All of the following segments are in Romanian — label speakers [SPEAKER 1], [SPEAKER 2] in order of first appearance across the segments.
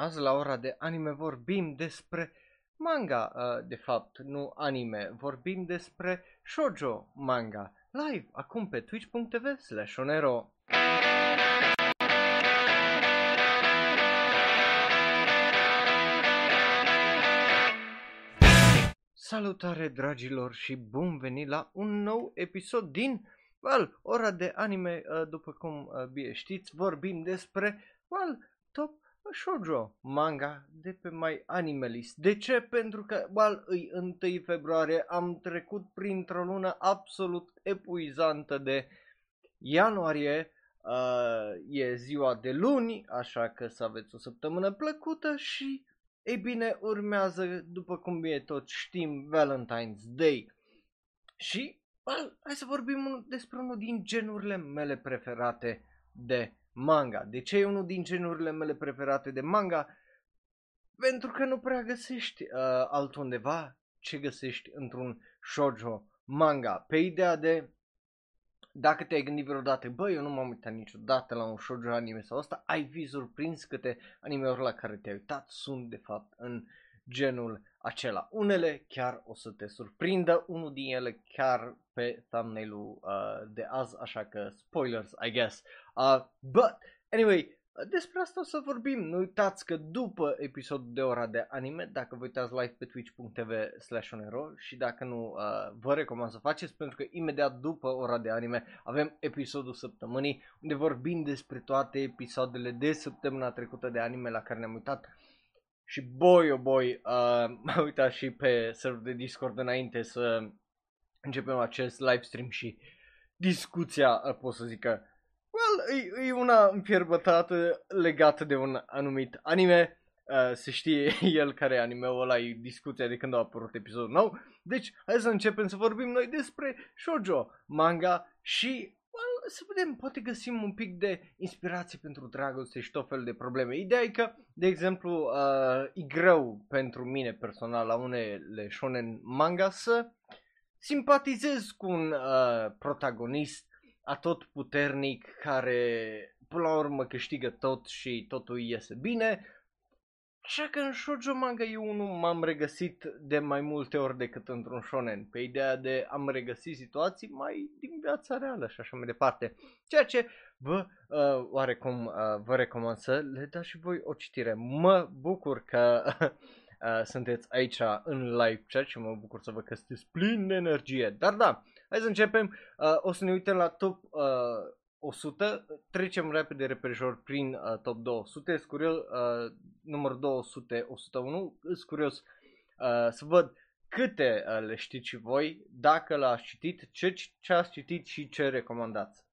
[SPEAKER 1] Azi la ora de anime vorbim despre manga, uh, de fapt, nu anime. Vorbim despre shoujo manga, live, acum pe twitch.tv slash onero. Salutare dragilor și bun venit la un nou episod din, well, ora de anime, uh, după cum uh, bine știți, vorbim despre, well, top shoujo manga de pe My Animalist. De ce? Pentru că, well, îi 1 februarie am trecut printr-o lună absolut epuizantă de ianuarie, uh, e ziua de luni, așa că să aveți o săptămână plăcută și, ei bine, urmează, după cum bine tot știm, Valentine's Day. Și, well, hai să vorbim despre unul din genurile mele preferate de manga. De ce e unul din genurile mele preferate de manga? Pentru că nu prea găsești uh, altundeva ce găsești într-un shoujo manga. Pe ideea de dacă te-ai gândit vreodată, bă, eu nu m-am uitat niciodată la un shoujo anime sau asta, ai fi surprins câte anime-uri la care te-ai uitat sunt de fapt în genul acela. Unele chiar o să te surprindă, unul din ele chiar pe thumbnail-ul uh, de azi, așa că spoilers, I guess. Uh, but, anyway, despre asta o să vorbim. Nu uitați că după episodul de ora de anime, dacă vă uitați live pe twitch.tv slash onero și dacă nu, uh, vă recomand să faceți pentru că imediat după ora de anime avem episodul săptămânii unde vorbim despre toate episoadele de săptămâna trecută de anime la care ne-am uitat și boy, oh boy, uh, m-am uitat și pe server de Discord înainte să începem acest live stream și discuția, uh, pot să zic că, well, e, e una înfierbătată legată de un anumit anime. Uh, se știe el care e anime-ul ăla, e discuția de când a apărut episodul nou. Deci, hai să începem să vorbim noi despre shoujo, manga și să vedem, poate găsim un pic de inspirație pentru dragoste și tot felul de probleme. Ideea e că, de exemplu, uh, e greu pentru mine personal la unele shonen manga să simpatizez cu un uh, protagonist atot puternic care până la urmă câștigă tot și totul iese bine Așa că în shoujo manga eu unul m-am regăsit de mai multe ori decât într-un shonen, pe ideea de am regăsit situații mai din viața reală și așa mai departe. Ceea ce vă uh, oarecum uh, vă recomand să le dați și voi o citire. Mă bucur că uh, sunteți aici în live chat și mă bucur să vă că sunteți plin de energie. Dar da, hai să începem. Uh, o să ne uităm la top uh, 100, trecem repede repejor prin uh, top 200, sunt curios, uh, numărul 200, 101, sunt curios uh, să văd câte uh, le știți și voi, dacă l-ați citit, ce, ce ați citit și ce recomandați.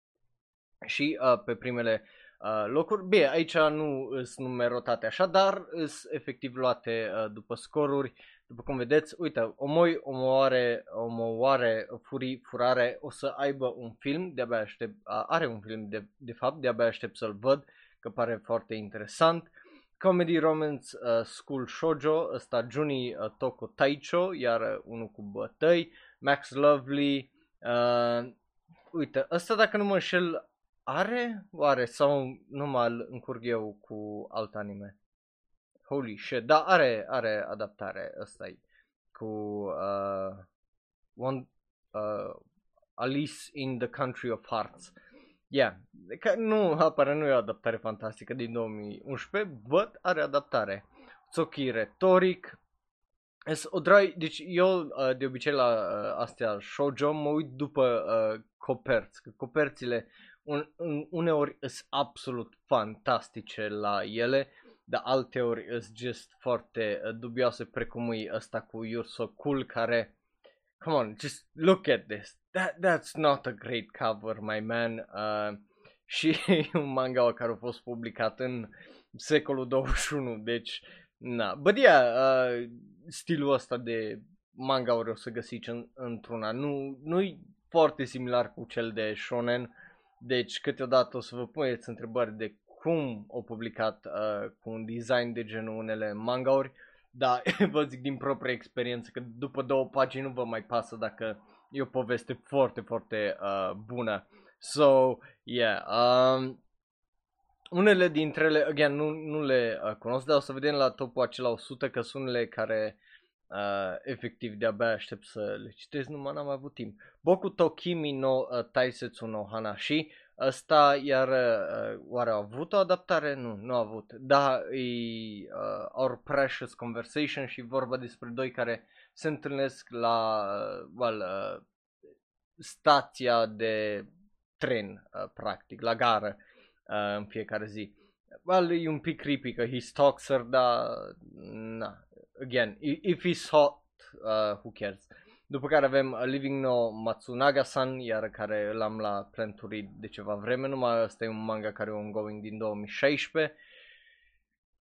[SPEAKER 1] Și uh, pe primele uh, locuri, bine, aici nu sunt numerotate așa, dar sunt efectiv luate uh, după scoruri, după cum vedeți, uite, omoi, omoare, omoare, furii, furare, o să aibă un film, de-abia aștept, are un film de, de fapt, de-abia aștept să-l văd, că pare foarte interesant. Comedy Romance uh, School Shoujo, ăsta Juni uh, Toko Taicho, iar uh, unul cu bătăi, Max Lovely, uh, uite, ăsta dacă nu mă înșel are, oare, sau numai îl încurg eu cu alt anime? Holy shit, da, are, are adaptare, ăsta e cu uh, one, uh, Alice in the Country of Hearts. Yeah, că nu apare, nu e o adaptare fantastică din 2011, but are adaptare. Tsoki retoric. O drai, deci eu uh, de obicei la uh, astea shoujo mă uit după uh, coperți, că coperțile un, un, uneori sunt absolut fantastice la ele dar alteori sunt just foarte uh, dubioase precum e ăsta cu You're So Cool care come on, just look at this. That, that's not a great cover, my man. Uh, și un manga care a fost publicat în secolul 21, deci na. But yeah, uh, stilul ăsta de manga o să găsiți în, într-una. Nu, nu-i foarte similar cu cel de shonen, deci câteodată o să vă puneți întrebări de cum au publicat uh, cu un design de genul unele mangauri, dar vă zic din proprie experiență că după două pagini nu vă mai pasă dacă e o poveste foarte, foarte uh, bună. So, yeah. Um, unele dintre ele, again, nu, nu le uh, cunosc, dar o să vedem la topul acela 100 că sunt unele care uh, efectiv de-abia aștept să le citesc, numai n-am avut timp. Boku to Kimi no uh, Taisetsu no Hanashi, ăsta iar uh, oare a avut o adaptare? Nu, nu a avut. Da, e uh, Our Precious Conversation și vorba despre doi care se întâlnesc la uh, well, uh, stația de tren, uh, practic, la gară uh, în fiecare zi. Well, e un pic creepy că he stalks her, dar na, again, if he's hot, uh, who cares. După care avem uh, Living No Matsunaga-san, iar care l-am la planturi de ceva vreme, numai ăsta e un manga care e ongoing din 2016.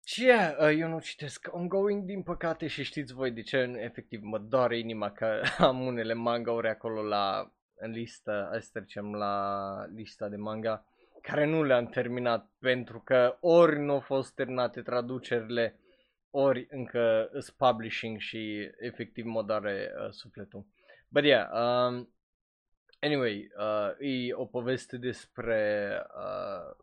[SPEAKER 1] Și yeah, uh, eu nu citesc ongoing din păcate și știți voi de ce, efectiv mă doare inima că am unele manga-uri acolo la în listă, hai să trecem la lista de manga care nu le-am terminat pentru că ori nu au fost terminate traducerile, ori încă îs publishing și efectiv mă doare uh, sufletul. But yeah, um, anyway, uh, e o poveste despre uh,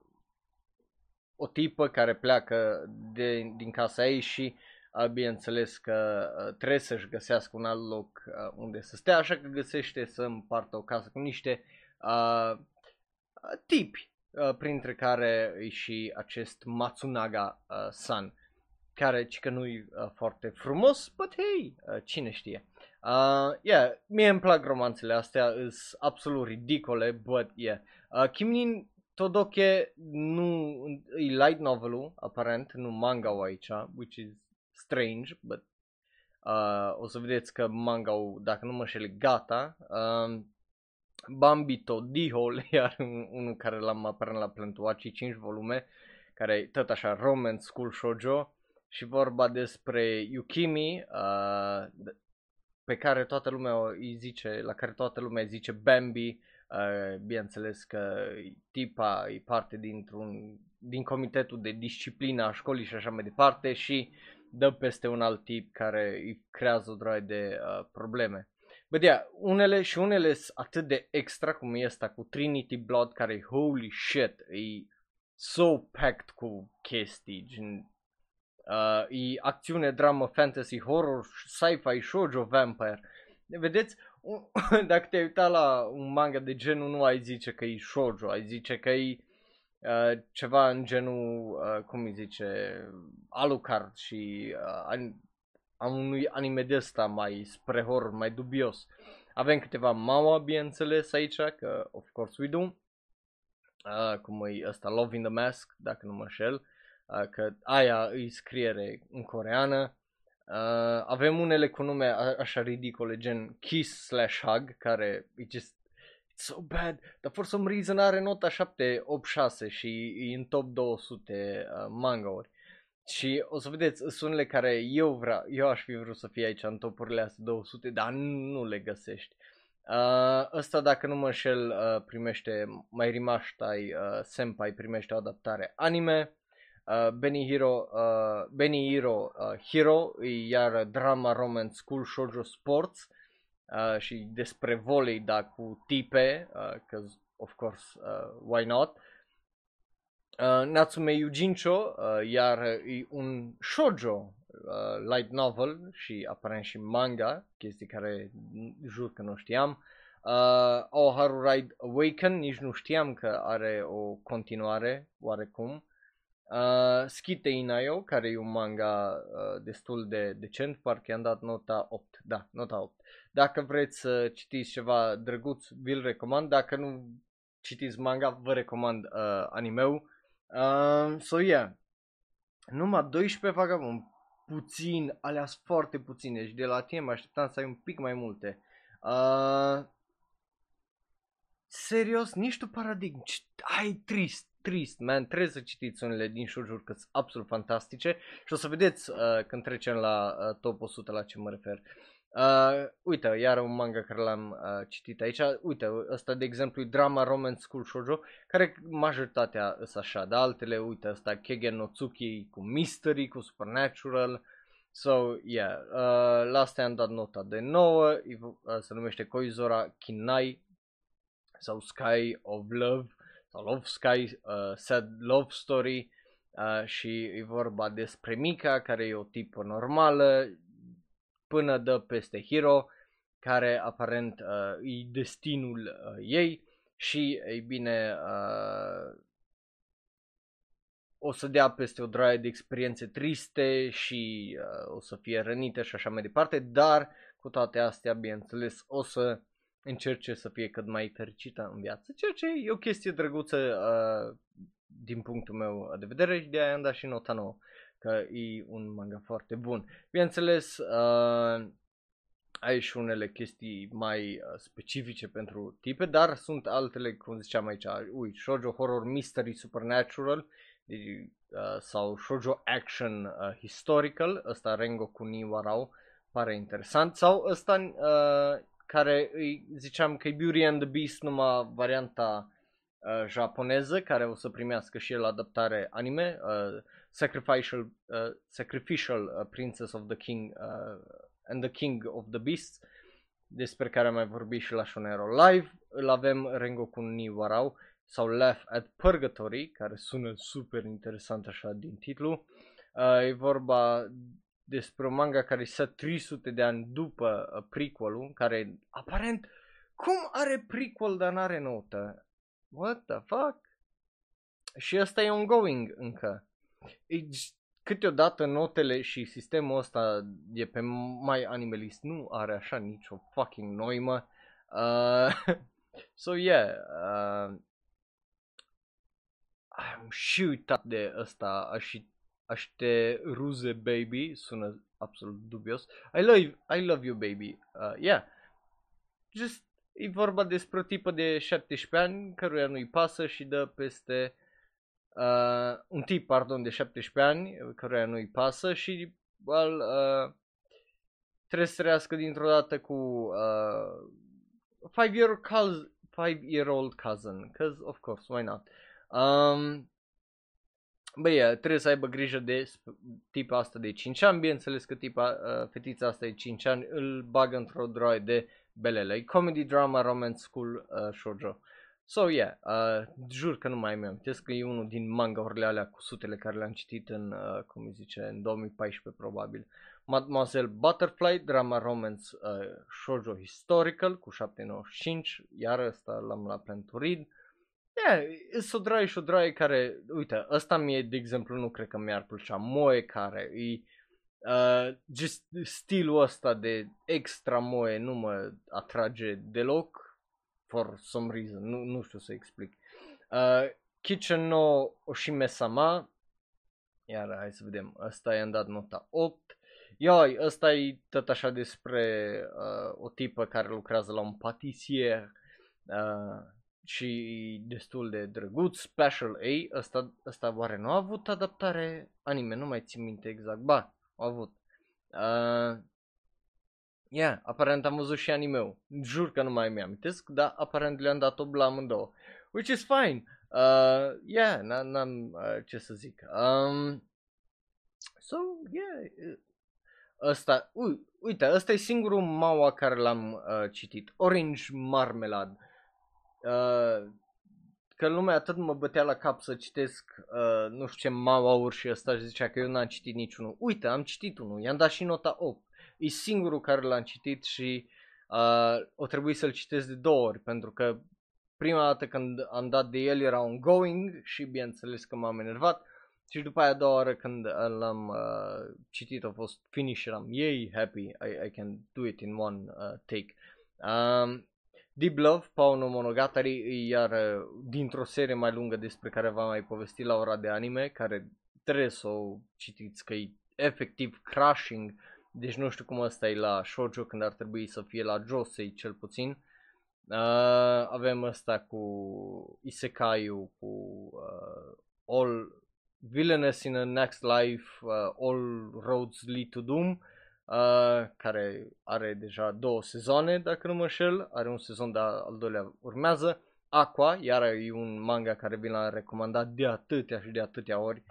[SPEAKER 1] o tipă care pleacă de, din casa ei și uh, bineînțeles că uh, trebuie să-și găsească un alt loc uh, unde să stea, așa că găsește să împartă o casă cu niște uh, tipi, uh, printre care e și acest Matsunaga uh, San, care că nu e uh, foarte frumos, but hey, uh, cine știe. Uh, yeah, mie îmi plac romanțele astea, sunt absolut ridicole, but yeah. Uh, Kimnin Todoke nu e light novelul, aparent, nu manga aici, which is strange, but uh, o să vedeți că manga dacă nu mă șele, gata. Uh, Bambito Dihol, iar unul care l-am apărut la Plentuaci, 5 volume, care e tot așa romance school shoujo și vorba despre Yukimi, uh, pe care toată lumea îi zice, la care toată lumea îi zice Bambi, uh, bineînțeles că tipa e parte dintr-un, din comitetul de disciplină a școlii și așa mai departe și dă peste un alt tip care îi creează o droaie de uh, probleme. Bă, yeah, unele și unele sunt atât de extra cum e asta cu Trinity Blood care e holy shit, e so packed cu chestii, gen Uh, e acțiune, dramă, fantasy, horror, sci-fi, shoujo, vampire. Vedeți, dacă te uita la un manga de genul, nu ai zice că e shoujo, ai zice că e uh, ceva în genul, uh, cum îi zice, Alucard și uh, a unui anime de ăsta mai spre horror, mai dubios. Avem câteva maua, bineînțeles, aici, că of course we do. Uh, cum e ăsta, Love in the Mask, dacă nu mă șel că aia îi scriere în coreană. Uh, avem unele cu nume a- așa ridicole, gen Kiss slash Hug, care e just It's so bad, dar for some reason are nota 786 și e în top 200 uh, manga-uri. Și o să vedeți, sunt unele care eu, vreau, eu aș fi vrut să fie aici în topurile astea 200, dar nu le găsești. Uh, ăsta, dacă nu mă înșel, uh, primește, mai rimaștai, uh, Senpai primește o adaptare anime. Uh, Benny Hero, uh, Benny Hero uh, Hero, iar drama romance school shoujo sports uh, și despre volei, da, cu tipe, uh, of course, uh, why not. Uh, Natsume Yujincho, uh, iar e un shoujo uh, light novel și aparent și manga, chestii care jur că nu știam. Uh, Oharu Ride Awaken, nici nu știam că are o continuare, oarecum. Uh, Skite Inayo, care e un manga uh, destul de decent, parcă i-am dat nota 8, da, nota 8. Dacă vreți să citiți ceva drăguț, vi-l recomand, dacă nu citiți manga, vă recomand uh, anime-ul. Uh, so, yeah, numai 12 vagabond, puțin, alea sunt foarte puține și de la tine mă așteptam să ai un pic mai multe. Uh, serios, nici tu paradigm, ai trist trist, man, trebuie să citiți unele din shoujo că sunt absolut fantastice. Și o să vedeți uh, când trecem la uh, top 100 la ce mă refer. Uh, uite, iar un manga care l-am uh, citit aici, uite, ăsta de exemplu e Drama Romance School Shoujo, care majoritatea sunt așa, dar altele, uite, ăsta Kegen no Tsuki cu Mystery, cu Supernatural, So, yeah, uh, la asta am dat nota de 9, uh, se numește Koizora Kinai sau Sky of Love sau Love Sky, uh, Sad Love Story uh, și e vorba despre Mika care e o tipă normală până dă peste Hero care aparent uh, e destinul uh, ei și ei bine uh, o să dea peste o draie de experiențe triste și uh, o să fie rănită și așa mai departe, dar cu toate astea, bineînțeles, o să încerce să fie cât mai fericită în viață, ceea ce e o chestie drăguță uh, din punctul meu de vedere și de aia am dat și nota nouă, că e un manga foarte bun. Bineînțeles, uh, ai și unele chestii mai uh, specifice pentru tipe, dar sunt altele, cum ziceam aici, ui, shoujo horror mystery supernatural, deci, uh, sau shoujo action uh, historical, ăsta Rengoku ni Warau, pare interesant, sau ăsta uh, care îi ziceam că e Beauty and the Beast numai varianta uh, japoneză, care o să primească și el adaptare anime, uh, Sacrificial, uh, Sacrificial uh, Princess of the King uh, and the King of the Beasts, despre care am mai vorbit și la Shonero Live, îl avem Rengoku ni Warau sau Laugh at Purgatory, care sună super interesant așa din titlu. Uh, e vorba despre un manga care se 300 de ani după uh, prequel care aparent cum are prequel dar n-are notă? What the fuck? Și asta e ongoing încă. E, câteodată notele și sistemul ăsta de pe My Animalist nu are așa nicio fucking noimă. Uh, so yeah, uh, am și uitat de ăsta, aș, aș te ruze baby, sună absolut dubios. I love, I love you baby, uh, yeah. Just, e vorba despre o tipă de 17 ani căruia nu-i pasă și dă peste uh, un tip, pardon, de 17 ani căruia nu-i pasă și well, uh, trebuie să trăiască dintr-o dată cu uh, five year cousin, five year old cousin, cause of course, why not? Um, Băi, trebuie să aibă grijă de tipa asta de 5 ani, bineînțeles că tipa, uh, fetița asta de 5 ani îl bagă într-o droaie de belele. E comedy, drama, romance, school, uh, shoujo. So, yeah, uh, jur că nu mai mi-am că e unul din manga-urile alea cu sutele care le-am citit în, uh, cum îi zice, în 2014 probabil. Mademoiselle Butterfly, drama romance uh, shoujo historical cu 795, iar ăsta l-am la pentru read. Uh, Yeah, sunt o draie și o draie care, uite, ăsta mie, de exemplu, nu cred că mi-ar plăcea. Moe care e, uh, just stilul ăsta de extra moe nu mă atrage deloc, for some reason, nu, nu știu să explic. Uh, Kitchen no Oshime Sama, iar hai să vedem, ăsta i-am dat nota 8. Ioi, ăsta e tot așa despre uh, o tipă care lucrează la un patisier uh, și destul de drăguț. Special A, ăsta, ăsta oare nu a avut adaptare anime, nu mai țin minte exact. Ba, a avut. Uh, yeah, aparent am văzut și anime Jur că nu mai mi-am amintesc, dar aparent le-am dat-o la amândouă. Which is fine. Uh, yeah, n-am uh, ce să zic. Um, so, yeah, ăsta, u- uite, ăsta e singurul maua care l-am uh, citit. Orange Marmalade. Uh, că lumea atât mă bătea la cap să citesc, uh, nu știu ce maua și ăsta și zicea că eu n-am citit niciunul. Uite, am citit unul, i-am dat și nota 8. E singurul care l-am citit și uh, o trebuie să-l citesc de două ori, pentru că prima dată când am dat de el era ongoing și bineînțeles că m-am enervat și după aia a doua oară când l-am uh, citit a fost finish și eram yay happy I, I can do it in one uh, take. Um, Deep Love, Pauno Monogatari, iar uh, dintr-o serie mai lungă despre care v-am mai povestit la ora de anime, care trebuie să o citiți, că e efectiv crashing, deci nu știu cum ăsta e la shoujo când ar trebui să fie la josei cel puțin. Uh, avem ăsta cu isekai cu uh, All Villainous in a Next Life, uh, All Roads Lead to Doom uh, care are deja două sezoane, dacă nu mă șel, are un sezon, dar al doilea urmează. Aqua, iar e un manga care vi l-am recomandat de atâtea și de atâtea ori,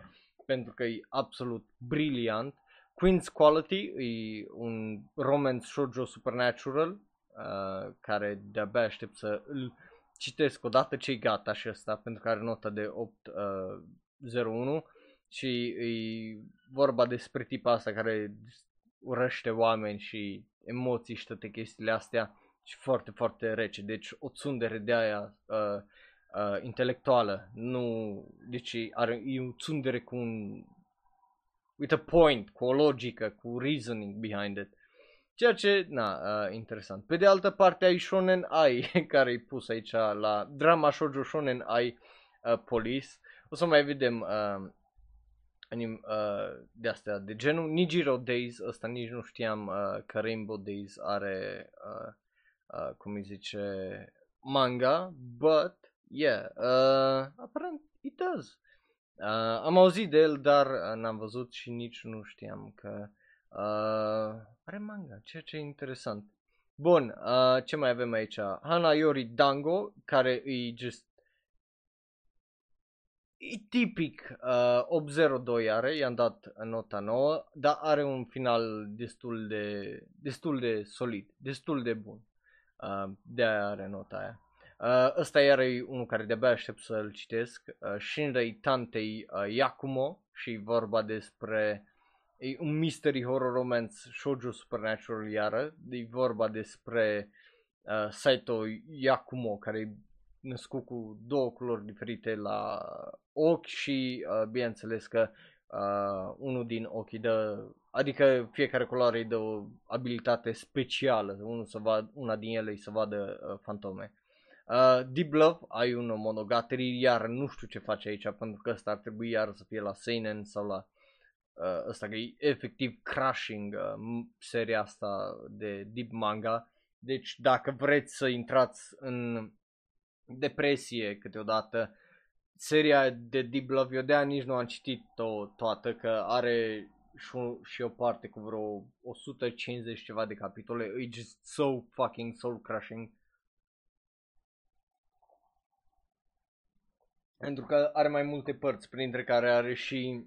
[SPEAKER 1] pentru că e absolut briliant. Queen's Quality e un romance shoujo supernatural, uh, care de-abia aștept să îl citesc odată ce-i gata și ăsta, pentru că are nota de 801 uh, și e vorba despre tipa asta care urăște oameni și emoții și toate chestiile astea și foarte, foarte rece. Deci o tsundere de aia uh, uh, intelectuală, nu, deci are, e un tsundere cu un, with a point, cu o logică, cu reasoning behind it. Ceea ce, na, uh, interesant. Pe de altă parte ai Shonen Ai, care e pus aici la drama shoujo Shonen Ai uh, Police. O să mai vedem uh, anim, uh, de astea de genul. Nijiro Days, ăsta nici nu știam uh, că Rainbow Days are, uh, uh, cum îi zice, manga, but, yeah, uh, aparent it does. Uh, am auzit de el, dar uh, n-am văzut și nici nu știam că uh, are manga, ceea ce e interesant. Bun, uh, ce mai avem aici? Hana Yori Dango, care e just E tipic uh, 802 are, i-am dat nota 9, dar are un final destul de, destul de solid, destul de bun. Uh, de aia are nota aia. Uh, ăsta iar e unul care de-abia aștept să-l citesc. Uh, Shinrei Tantei uh, Yakumo și vorba despre e un mystery horror romance shoujo supernatural iară. E vorba despre uh, Saito Yakumo care e născut cu două culori diferite la ochi și uh, bineînțeles că uh, unul din ochi dă, adică fiecare culoare îi dă o abilitate specială, unul să vad, una din ele îi să vadă uh, fantome. Uh, Deep Love ai un monogatari, iar nu știu ce face aici pentru că ăsta ar trebui iar să fie la Seinen sau la uh, ăsta că e efectiv crashing uh, seria asta de deep manga. Deci dacă vreți să intrați în depresie câteodată. Seria de Deep Love, eu de nici nu am citit-o toată, că are și, o, și o parte cu vreo 150 ceva de capitole. E just so fucking soul crushing. Pentru că are mai multe părți, printre care are și,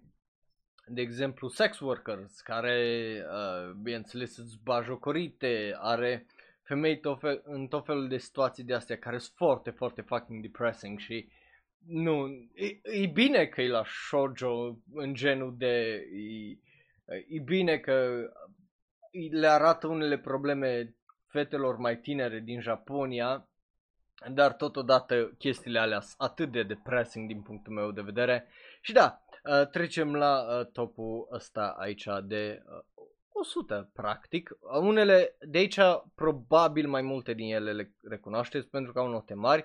[SPEAKER 1] de exemplu, sex workers, care, uh, bineînțeles, sunt bajocorite, are femei tot fel, în tot felul de situații de astea care sunt foarte, foarte fucking depressing și nu, e, e bine că e la shoujo în genul de, e, e bine că le arată unele probleme fetelor mai tinere din Japonia, dar totodată chestiile alea sunt atât de depressing din punctul meu de vedere. Și da, uh, trecem la uh, topul ăsta aici de uh, 100 practic. Unele de aici probabil mai multe din ele le recunoașteți pentru că au note mari.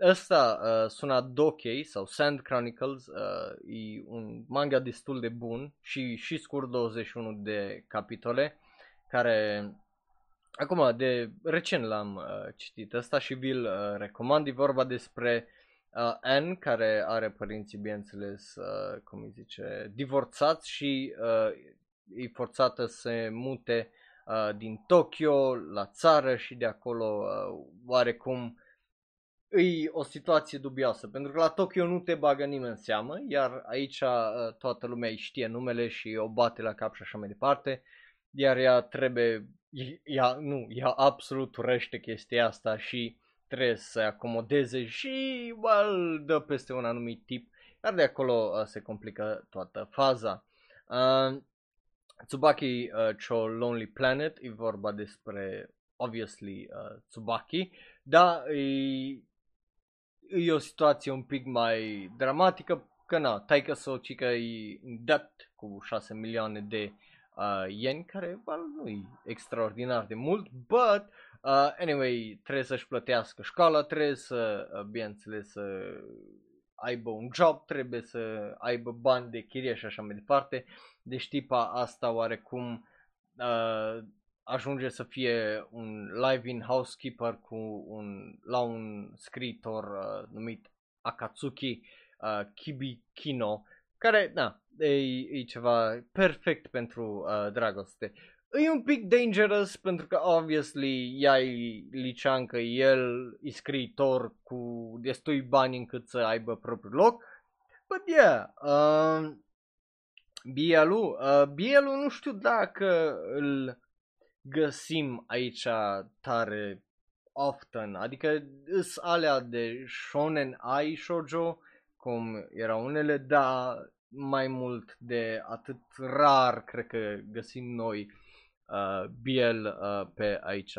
[SPEAKER 1] Ăsta uh, sună Dokei sau Sand Chronicles, uh, e un manga destul de bun și, și scurt 21 de capitole care acum de recent l-am uh, citit ăsta și vi-l uh, recomand. E vorba despre uh, Anne care are părinții bineînțeles, uh, cum îi zice, divorțați și uh, e forțată să se mute uh, din Tokyo la țară și de acolo uh, oarecum e o situație dubioasă, pentru că la Tokyo nu te bagă nimeni în seamă, iar aici uh, toată lumea îi știe numele și o bate la cap și așa mai departe, iar ea trebuie, ea, nu, ea absolut urăște chestia asta și trebuie să se acomodeze și well, dă peste un anumit tip, iar de acolo uh, se complică toată faza. Uh, Tsubaki uh, Cho Lonely Planet, e vorba despre, obviously, uh, Tsubaki, dar e, e o situație un pic mai dramatică, că na, taică să cică e în debt cu 6 milioane de uh, yen, care well, nu e extraordinar de mult, but uh, anyway, trebuie să-și plătească școala, trebuie să, uh, bineînțeles, să aibă un job, trebuie să aibă bani de chirie și așa mai departe. Deci știpa asta oarecum uh, ajunge să fie un live-in housekeeper cu un, la un scriitor uh, numit Akatsuki uh, Kibi Kino, care, na, e, e ceva perfect pentru uh, dragoste. E un pic dangerous pentru că, obviously, ea e liceancă, el e scriitor cu destui bani încât să aibă propriul loc. But yeah, uh, Bielu, uh, Bielu nu știu dacă îl găsim aici tare often, adică îs alea de shonen ai shoujo, cum erau unele, dar mai mult de atât rar cred că găsim noi uh, BL uh, pe aici.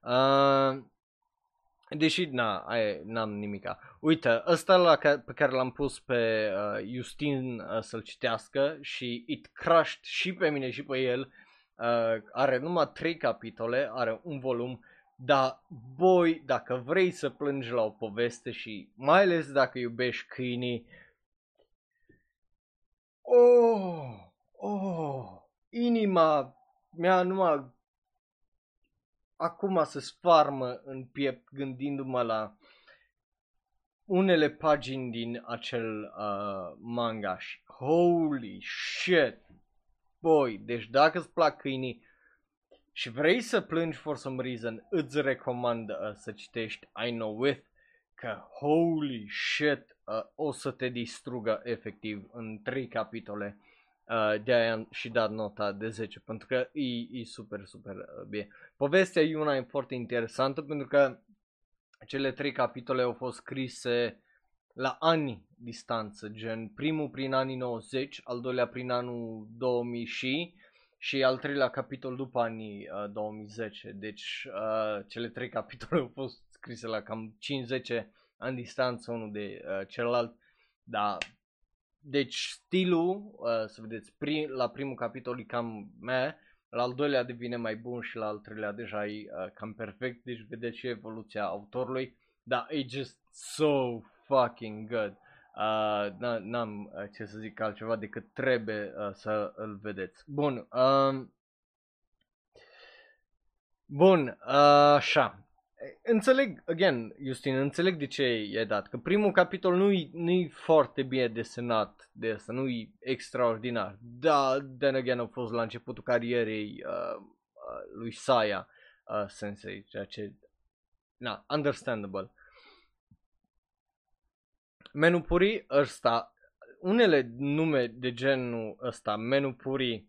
[SPEAKER 1] Uh, deși, na, ai, n-am nimica. Uite, ăsta la ca, pe care l-am pus pe uh, Justin uh, să-l citească și it crushed și pe mine și pe el. Uh, are numai trei capitole, are un volum, dar voi, dacă vrei să plângi la o poveste și mai ales dacă iubești câinii, oh, oh, inima mea numai acum se sfarmă în piept gândindu-mă la unele pagini din acel uh, manga și holy shit, boy, deci dacă îți plac câinii și vrei să plângi for some reason, îți recomand uh, să citești I Know With, că holy shit, uh, o să te distrugă efectiv în 3 capitole. Uh, de aia am și dat nota de 10 pentru că e, e super, super uh, bine. Povestea e una foarte interesantă pentru că cele trei capitole au fost scrise la ani distanță, gen primul prin anii 90, al doilea prin anul 2000 și și al treilea capitol după anii uh, 2010. Deci uh, cele trei capitole au fost scrise la cam 5-10 ani distanță unul de uh, celălalt. Da. Deci stilul, uh, să vedeți, prim, la primul capitol e cam me, la al doilea devine mai bun și la al treilea deja e uh, cam perfect, deci vedeți și evoluția autorului. Da, e just so fucking good. Uh, n-am uh, ce să zic altceva decât trebuie uh, să îl vedeți. Bun. Uh, bun, uh, așa. Înțeleg, again, Justin, înțeleg de ce e dat, că primul capitol nu-i, nu-i foarte bine desenat de asta, nu-i extraordinar, dar, then again, a fost la începutul carierei uh, uh, lui Saya uh, Sensei, ceea ce, na, understandable. Menupuri ăsta, unele nume de genul ăsta, Menupuri,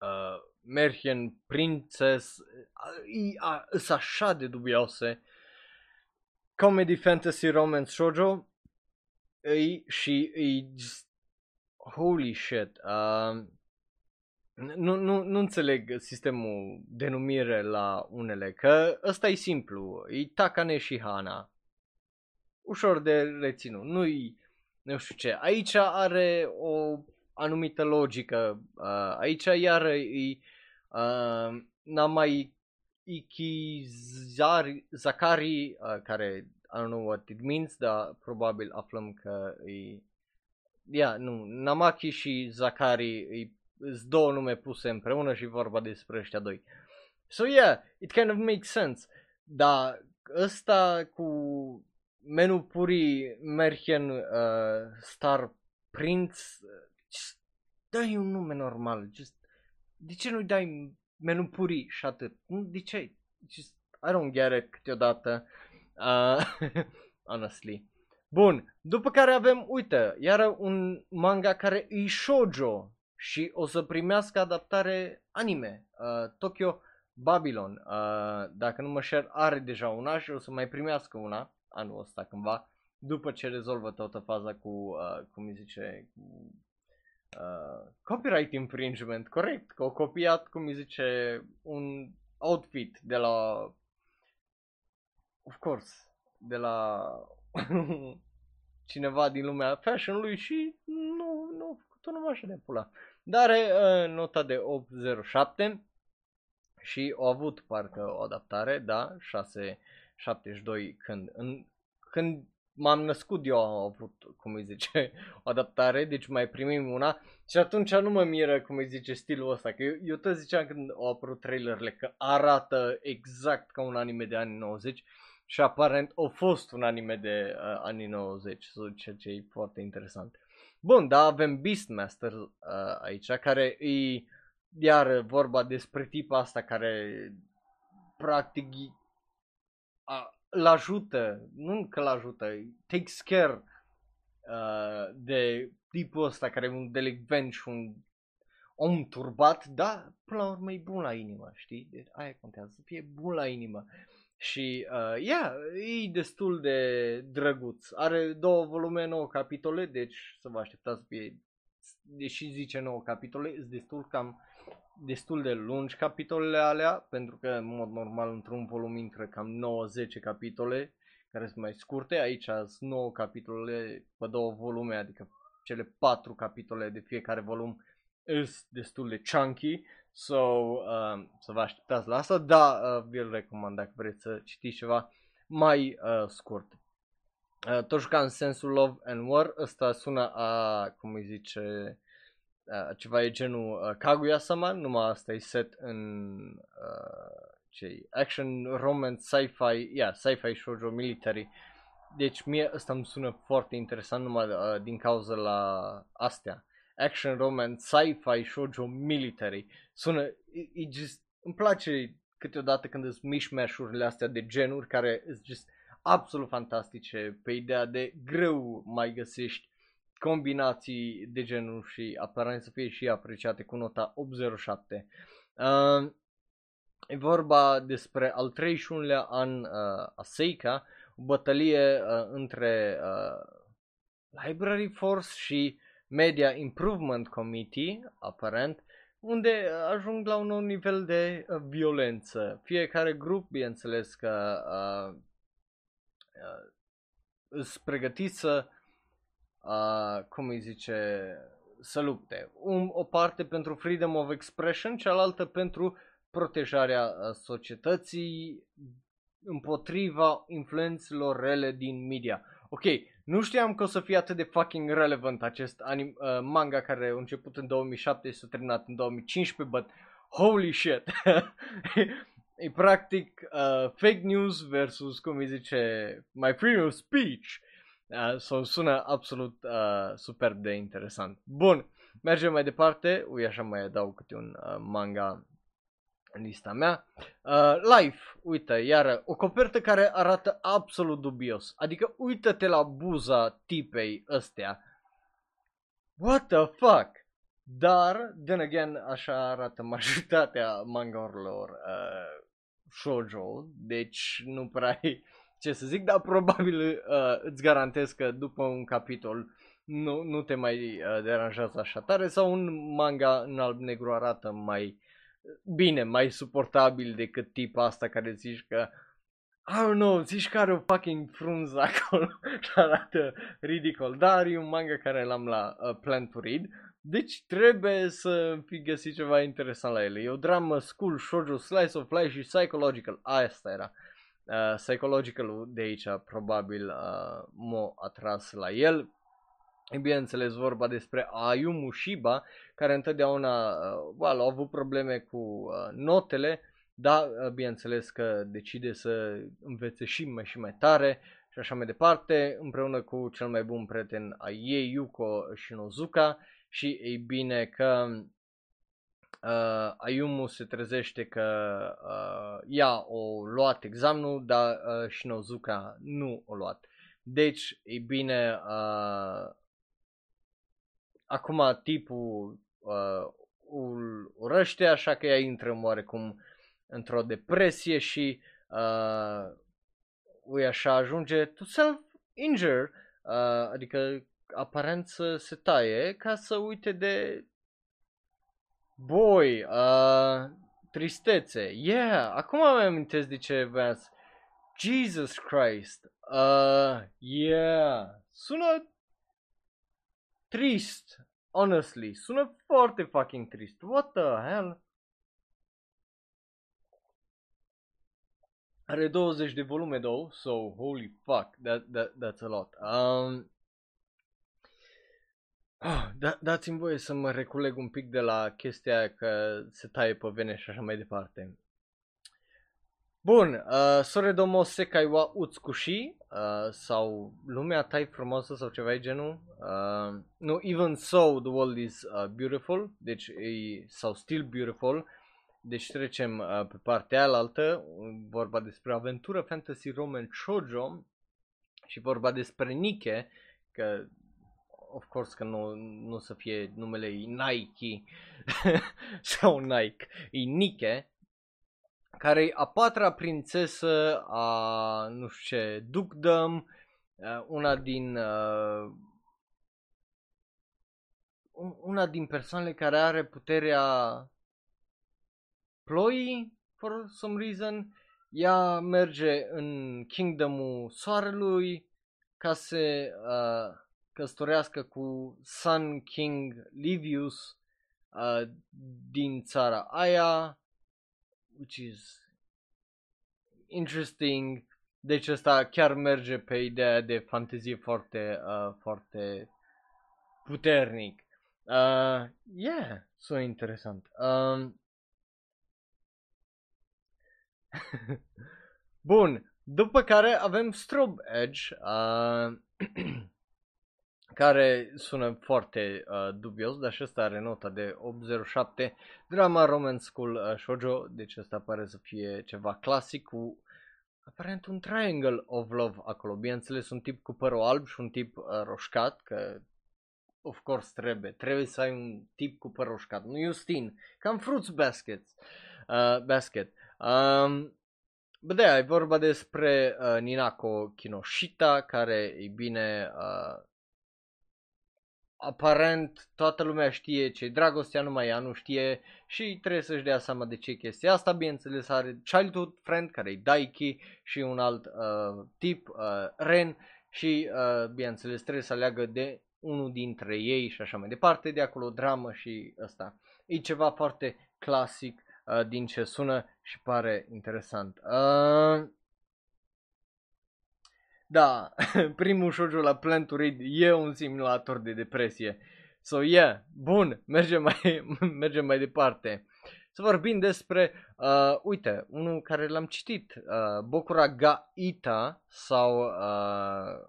[SPEAKER 1] uh, Merchen, Princess, sunt așa de dubioase. Comedy, fantasy, romance, shoujo îi, și îi just, holy shit. Uh, nu, nu, nu înțeleg sistemul de numire la unele, că ăsta e simplu, e Takane și Hana. Ușor de reținut, nu-i, nu știu ce. Aici are o anumită logică, uh, aici iar e uh, Namai Ikizari Zakari, uh, care I don't know what it means, dar probabil aflăm că e... Yeah, nu, Namaki și Zakari e sunt două nume puse împreună și vorba despre ăștia doi. So yeah, it kind of makes sense. Dar ăsta cu menu puri Merchen uh, Star Prince, just dai un nume normal. Just, de ce nu-i dai menu puri și atât? De ce? Just, I don't get it câteodată. Uh, honestly. Bun, după care avem, uite, iară un manga care e shoujo și o să primească adaptare anime, uh, Tokyo Babylon. Uh, dacă nu mă șer, are deja una și o să mai primească una anul ăsta cândva, după ce rezolvă toată faza cu, uh, cum îi zice, cu uh, copyright infringement, corect, că au copiat, cum îi zice, un outfit de la, of course, de la cineva din lumea fashion-ului și nu, nu a făcut-o numai așa de pula. Dar are uh, nota de 807 și au avut parcă o adaptare, da, 672 când, în, când m-am născut eu am avut, cum îi zice, o adaptare, deci mai primim una și atunci nu mă miră, cum îi zice, stilul ăsta, că eu, eu tot ziceam când au apărut trailerele că arată exact ca un anime de anii 90 și aparent a fost un anime de uh, anii 90, ceea ce e foarte interesant. Bun, da, avem Beastmaster uh, aici, care e iar vorba despre tipa asta care practic îl ajută, nu că îl ajută, takes care uh, de tipul ăsta care e un delicvent și un om turbat, da, până la urmă e bun la inimă, știi? Deci aia contează, să fie bun la inimă. Și, uh, yeah, e destul de drăguț. Are două volume, nouă capitole, deci să vă așteptați să fie, deși zice nouă capitole, sunt destul cam destul de lungi capitolele alea, pentru că în mod normal într-un volum intră cam 9-10 capitole, care sunt mai scurte. Aici sunt 9 capitole pe două volume, adică cele 4 capitole de fiecare volum sunt destul de chunky So, uh, să vă așteptați la asta, da, uh, vi-l recomand dacă vreți să citiți ceva mai uh, scurt. Uh, tot juca în sensul Love and War, ăsta sună a, cum îi zice, uh, ceva e genul uh, Kaguya-sama, numai asta e set în uh, ce action, romance, sci-fi, yeah, sci-fi shoujo military. Deci mie ăsta îmi sună foarte interesant numai uh, din cauza la astea action romance, sci-fi, shoujo, military. Sună, e, e just, îmi place câteodată când îți mișmeșurile astea de genuri care sunt just absolut fantastice pe ideea de greu mai găsești combinații de genuri și aparent să fie și apreciate cu nota 807. Uh, e vorba despre al 31-lea an uh, a Seika, o bătălie uh, între uh, Library Force și Media Improvement Committee, aparent, unde ajung la un nou nivel de uh, violență. Fiecare grup, bineînțeles că uh, uh, îți pregătit să, uh, cum îi zice, să lupte. Un, o parte pentru freedom of expression, cealaltă pentru protejarea uh, societății împotriva influențelor rele din media. Ok, nu știam că o să fie atât de fucking relevant acest anim, uh, manga care a început în 2007 și s-a terminat în 2015, but holy shit! e practic uh, fake news versus, cum îi zice, my freedom of speech. Uh, so sună absolut uh, superb de interesant. Bun, mergem mai departe. Ui, așa mai adaug câte un uh, manga în lista mea. Uh, Life, uite, iară, o copertă care arată absolut dubios. Adică uită-te la buza tipei ăstea. What the fuck? Dar, then again, așa arată majoritatea mangaurilor uh, shoujo, deci nu prea ai ce să zic, dar probabil uh, îți garantez că după un capitol nu, nu te mai uh, deranjează așa tare sau un manga în alb-negru arată mai bine, mai suportabil decât tipa asta care zici că I don't know, zici că are o fucking frunză acolo și arată ridicol, dar e un manga care l-am la uh, Plan to Read, deci trebuie să fi găsit ceva interesant la ele. E o dramă school, shoujo, slice of life și psychological, asta era. Uh, psychological de aici probabil uh, m-a atras la el. E bineînțeles vorba despre Ayumu Shiba, care întotdeauna uh, well, au avut probleme cu uh, notele, dar uh, bineînțeles că decide să învețe și mai și mai tare și așa mai departe, împreună cu cel mai bun prieten a ei, Yuko Shinozuka, și ei bine că uh, Ayumu se trezește că uh, ea o luat examenul, dar uh, Shinozuka nu o luat. Deci, ei bine, uh, acum tipul uh, îl urăște, așa că ea intră oarecum într-o depresie și uh, ui așa ajunge to self-injure, uh, adică aparent să se taie ca să uite de boy, uh, tristețe. Yeah, acum am amintesc de ce voiam să... Jesus Christ. Uh, yeah. Sună trist, honestly. Sună foarte fucking trist. What the hell? Are 20 de volume, though, so holy fuck, that, that, that's a lot. Um, oh, da, dați-mi voie să mă reculeg un pic de la chestia aia că se taie pe vene și așa mai departe. Bun, uh, Soredomo Sekai wa Utsukushi uh, sau Lumea ta frumoasă sau ceva de genul. Uh, nu, Even So the World is uh, Beautiful, deci e, sau Still Beautiful. Deci trecem uh, pe partea alaltă, vorba despre aventură fantasy roman shoujo și vorba despre Nike, că of course că nu, nu să fie numele Nike sau Nike, e Nike, care e a patra prințesă a, nu știu ce, ducdom, una din uh, una din persoanele care are puterea ploii, for some reason, ea merge în kingdomul soarelui ca să uh, căsătorească cu Sun King Livius uh, din țara aia, which is interesting. Deci ăsta chiar merge pe ideea de fantezie foarte, uh, foarte puternic. Uh, yeah, so interesant. Um, Bun, după care avem Strobe Edge, uh, care sună foarte uh, dubios, dar și ăsta are nota de 807, drama Roman School uh, Shoujo, deci ăsta pare să fie ceva clasic cu aparent un triangle of love acolo, bineînțeles un tip cu părul alb și un tip uh, roșcat, că of course trebuie, trebuie să ai un tip cu păr roșcat, nu Justin, cam Fruits Baskets, uh, Basket. Um, Bă, de e vorba despre uh, Ninako Kinoshita, care, e bine, uh, aparent toată lumea știe ce dragostea, numai ea nu știe și trebuie să-și dea seama de ce chestia asta. Bineînțeles are childhood friend care e Daiki și un alt uh, tip, uh, Ren și uh, bineînțeles trebuie să aleagă de unul dintre ei și așa mai departe. De acolo dramă și ăsta. E ceva foarte clasic uh, din ce sună și pare interesant. Uh, da, primul shoujo la Plan to Read e un simulator de depresie. So, yeah, bun, mergem mai, mergem mai departe. Să vorbim despre, uh, uite, unul care l-am citit, uh, Bokura ga Ita sau uh,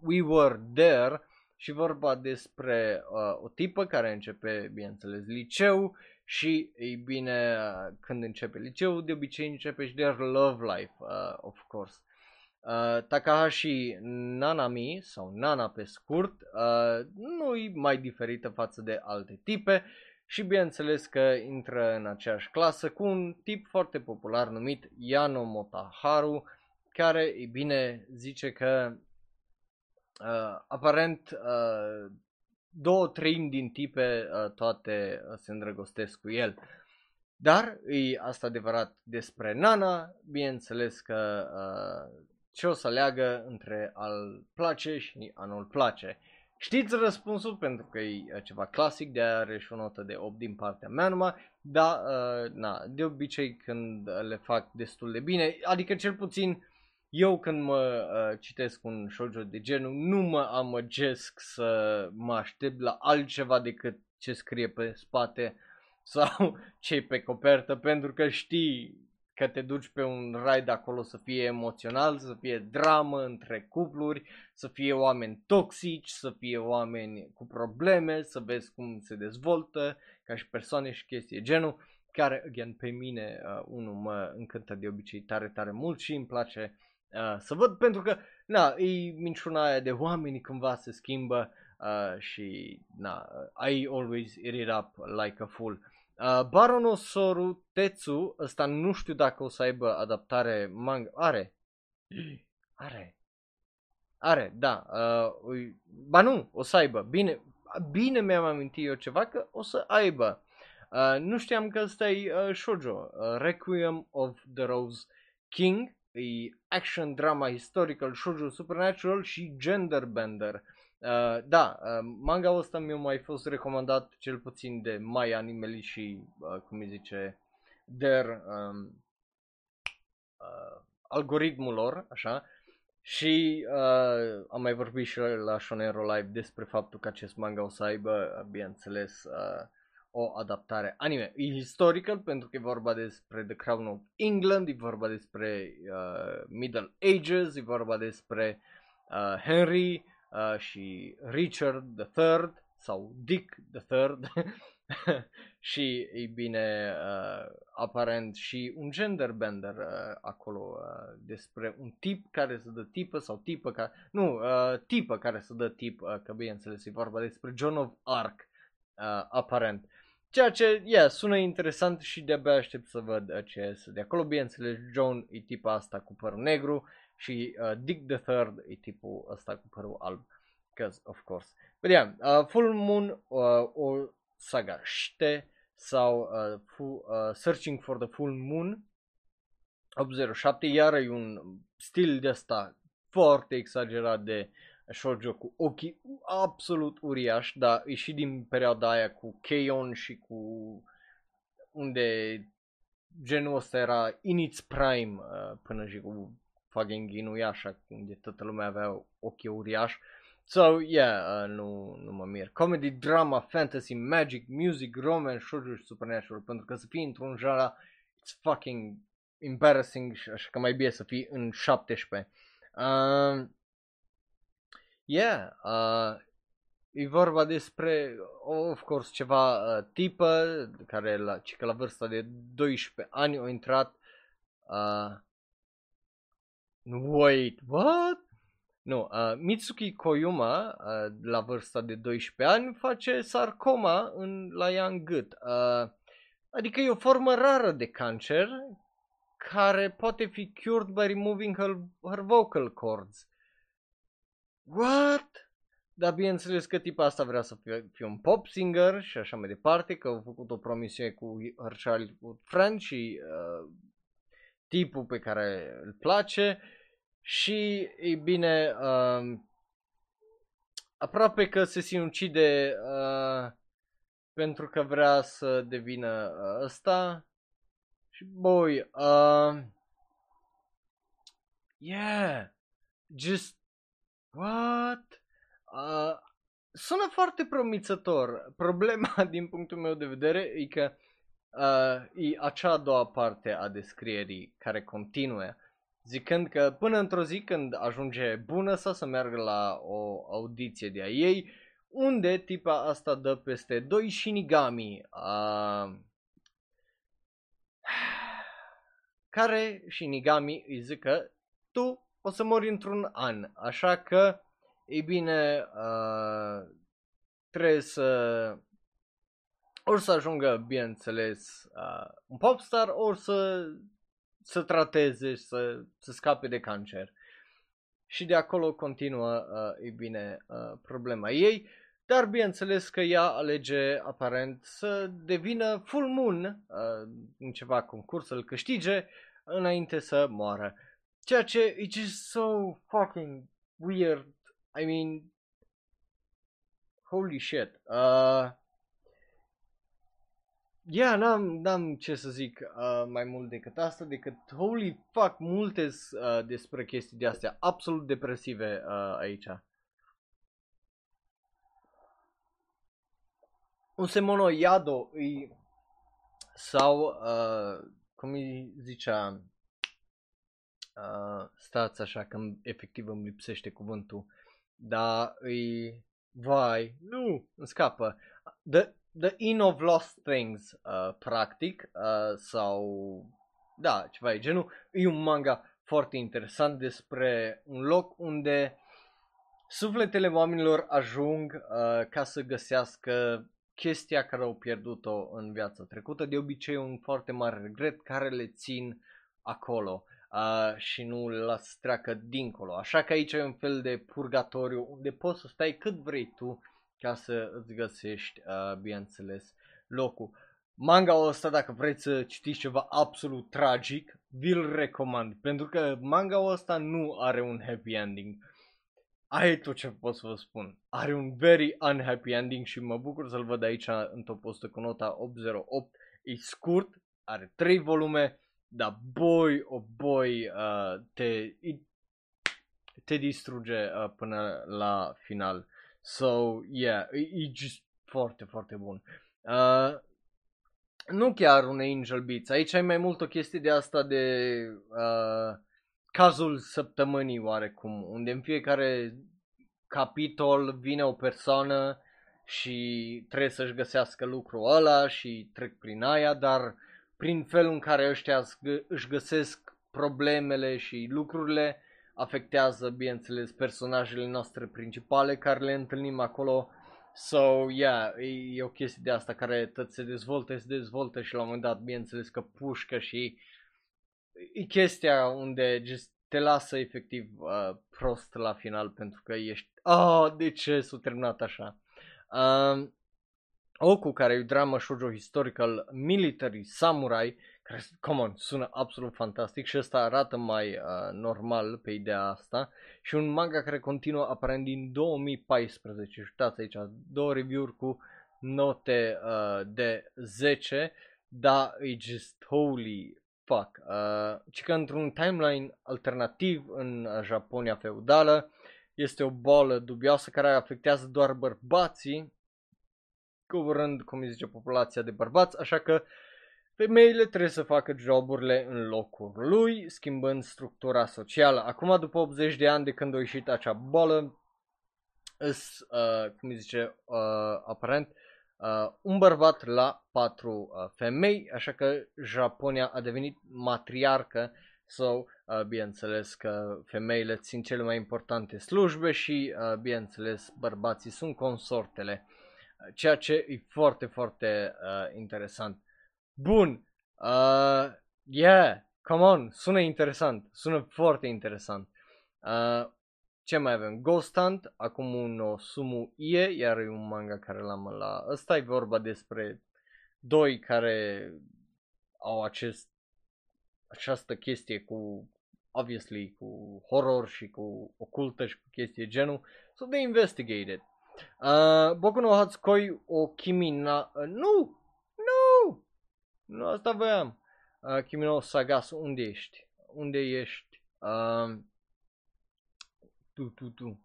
[SPEAKER 1] We Were There și vorba despre uh, o tipă care începe, bineînțeles, liceu și, ei bine, când începe liceul, de obicei începe și their love life, uh, of course. Uh, Takahashi Nanami, sau Nana pe scurt, uh, nu e mai diferită față de alte tipe și bineînțeles că intră în aceeași clasă cu un tip foarte popular numit Yano Motaharu, care, e bine, zice că uh, aparent uh, două treimi din tipe uh, toate uh, se îndrăgostesc cu el. Dar e asta adevărat despre Nana, bineînțeles că uh, ce o să leagă între al place și a nu-l place. Știți răspunsul pentru că e uh, ceva clasic, de are și o notă de 8 din partea mea numai, dar uh, na, de obicei când le fac destul de bine, adică cel puțin eu când mă uh, citesc un shoujo de genul, nu mă amăgesc să mă aștept la altceva decât ce scrie pe spate sau ce pe copertă, pentru că știi că te duci pe un ride acolo să fie emoțional, să fie dramă între cupluri, să fie oameni toxici, să fie oameni cu probleme, să vezi cum se dezvoltă ca și persoane și chestii genul, care, again, pe mine, uh, unul mă încântă de obicei tare, tare mult și îmi place uh, să văd pentru că, na, e minciuna aia de oamenii cândva se schimbă uh, și, na, I always eat it up like a fool. Uh, Baronosoru Tetsu, ăsta nu știu dacă o să aibă adaptare manga, are, are, are, da, uh, ba nu, o să aibă, bine, bine mi-am amintit eu ceva că o să aibă. Uh, nu știam că ăsta e uh, shoujo, uh, Requiem of the Rose King, e action drama historical, shoujo supernatural și genderbender. Uh, da, uh, manga ăsta mi-a mai fost recomandat cel puțin de mai animeli și, uh, cum îi zice, der um, uh, algoritmul lor, așa. Și uh, am mai vorbit și la Shonero Live despre faptul că acest manga o să aibă, uh, bineînțeles, uh, o adaptare anime. E historical pentru că e vorba despre The Crown of England, e vorba despre uh, Middle Ages, e vorba despre uh, Henry uh, și Richard III sau Dick III și e bine uh, aparent și un gender bender uh, acolo uh, despre un tip care să dă tipă sau tipă care nu, uh, tipă care să dă tip, uh, că bineînțeles e vorba despre John of Arc uh, aparent. ceea ce, yeah, sună interesant și de-abia aștept să văd ce iese de acolo. Bineînțeles, John e tipa asta cu părul negru și uh, Dick the Third e tipul ăsta cu părul alb. Because, of course. But yeah, uh, Full Moon, uh, o saga ște sau uh, fu, uh, Searching for the Full Moon 807, iar e un stil de asta foarte exagerat de shoujo cu ochii absolut uriași, dar e și din perioada aia cu Keion și cu unde genul ăsta era in its prime uh, până și cu fucking Inuyasha, unde toată lumea avea ochii uriași. So, yeah, uh, nu, nu mă mir. Comedy, drama, fantasy, magic, music, romance, shoujo și supernatural, pentru că să fii într-un genre, it's fucking embarrassing și așa că mai bine să fii în 17. Uh, yeah, uh, e vorba despre, of course, ceva uh, tipă care la, că la vârsta de 12 ani a intrat uh, Wait, what? Nu, uh, Mitsuki Koyuma, uh, la vârsta de 12 ani, face sarcoma în, la ea în gât. Uh, adică e o formă rară de cancer care poate fi cured by removing her, her vocal cords. What? Dar bineînțeles că tipa asta vrea să fie, fie un pop singer și așa mai departe, că au făcut o promisiune cu her childhood friend și uh, tipul pe care îl place și, e bine, uh, aproape că se sinucide uh, pentru că vrea să devină uh, ăsta. Și, boy, uh, yeah, just, what? Uh, sună foarte promițător. Problema, din punctul meu de vedere, e că uh, e acea a doua parte a descrierii care continuă zicând că până într-o zi când ajunge bună să să meargă la o audiție de a ei, unde tipa asta dă peste doi Shinigami, uh, care Shinigami îi zică tu o să mori într-un an, așa că, e bine, uh, trebuie să ori să ajungă, bineînțeles, uh, un popstar, ori să să trateze și să, să scape de cancer. Și de acolo continuă, uh, e bine, uh, problema ei. Dar bineînțeles că ea alege aparent să devină full moon uh, în ceva concurs, să-l câștige înainte să moară. Ceea ce e just so fucking weird. I mean, holy shit. Uh, yeah, n-am, n-am ce să zic uh, mai mult decât asta, decât holy fuck, multe uh, despre chestii de astea absolut depresive uh, aici. Un semono Iado îi, sau, uh, cum îi zicea, uh, stați așa că efectiv îmi lipsește cuvântul, dar îi, vai, nu, îmi scapă, the, The Inn of Lost Things, uh, practic, uh, sau, da, ceva e genul. E un manga foarte interesant despre un loc unde sufletele oamenilor ajung uh, ca să găsească chestia care au pierdut-o în viața trecută, de obicei un foarte mare regret care le țin acolo uh, și nu le las treacă dincolo. Așa că aici e un fel de purgatoriu unde poți să stai cât vrei tu ca să îți găsești, uh, bineînțeles, locul. Manga-ul ăsta, dacă vreți să citiți ceva absolut tragic, vi-l recomand, pentru că manga-ul ăsta nu are un happy ending. Aia e tot ce pot să vă spun. Are un very unhappy ending și mă bucur să-l văd aici în top 100 cu nota 808. E scurt, are 3 volume, dar boy, oh boy, uh, te, te distruge uh, până la final. So, yeah, e, e just foarte, foarte bun. Uh, nu chiar un Angel Beats, aici ai mai mult o chestie de asta de uh, cazul săptămânii oarecum, unde în fiecare capitol vine o persoană și trebuie să-și găsească lucrul ăla și trec prin aia, dar prin felul în care ăștia își găsesc problemele și lucrurile, afectează, bineînțeles, personajele noastre principale care le întâlnim acolo. So, yeah, e, e o chestie de asta care tot se dezvoltă, se dezvoltă și la un moment dat, bineînțeles că pușcă și e chestia unde just te lasă efectiv uh, prost la final pentru că ești, oh, de ce s-a terminat așa? Uh, Oku, care e o dramă shoujo historical military samurai, care, come on, sună absolut fantastic și ăsta arată mai uh, normal pe ideea asta și un manga care continuă aparent din 2014 și uitați aici, două review-uri cu note uh, de 10, dar e just holy fuck. Uh, ci că într-un timeline alternativ în Japonia feudală este o boală dubioasă care afectează doar bărbații, coborând, cum îi zice, populația de bărbați, așa că femeile trebuie să facă joburile în locul lui, schimbând structura socială. Acum, după 80 de ani de când a ieșit acea boală, îs, uh, cum îi zice, uh, aparent, uh, un bărbat la patru uh, femei, așa că Japonia a devenit matriarcă sau, so, uh, bineînțeles că femeile țin cele mai importante slujbe și, uh, bineînțeles, bărbații sunt consortele, ceea ce e foarte, foarte uh, interesant. Bun, uh, yeah, come on, sună interesant, sună foarte interesant. Uh, ce mai avem? Ghost Hunt, acum un Sumu Ie, iar e un manga care l-am la... Ăsta e vorba despre doi care au acest, această chestie cu, obviously, cu horror și cu ocultă și cu chestie genul. So they investigated. Uh, Boku no Hatsukoi o Kimi na... Uh, nu! Nu! Nu asta voiam. Uh, Kimi no Sagas, unde ești? Unde ești? Uh, tu, tu, tu.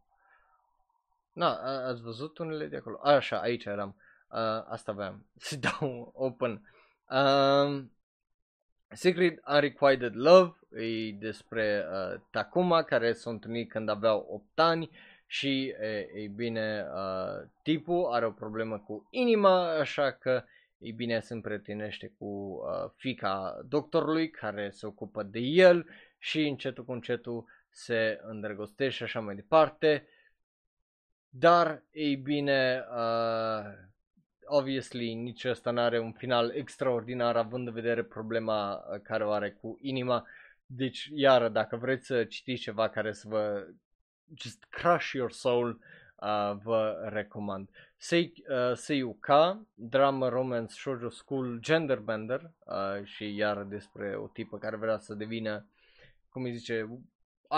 [SPEAKER 1] Na, a, ați văzut unele de acolo? Așa, aici eram. Uh, asta aveam. Să dau open. Uh, Secret Unrequited Love e despre uh, Takuma care s-a întâlnit când aveau 8 ani și ei bine uh, tipul are o problemă cu inima așa că ei bine se împretinește cu uh, fica doctorului care se ocupă de el și încetul cu încetul se îndrăgostește și așa mai departe. Dar, ei bine, uh, obviously nici ăsta nu are un final extraordinar având în vedere problema uh, care o are cu inima. Deci, iară, dacă vreți să citiți ceva care să vă just crush your soul, uh, vă recomand. Sei, uh, Seiyuka, drama romance shoujo school genderbender uh, și iar despre o tipă care vrea să devină, cum îi zice,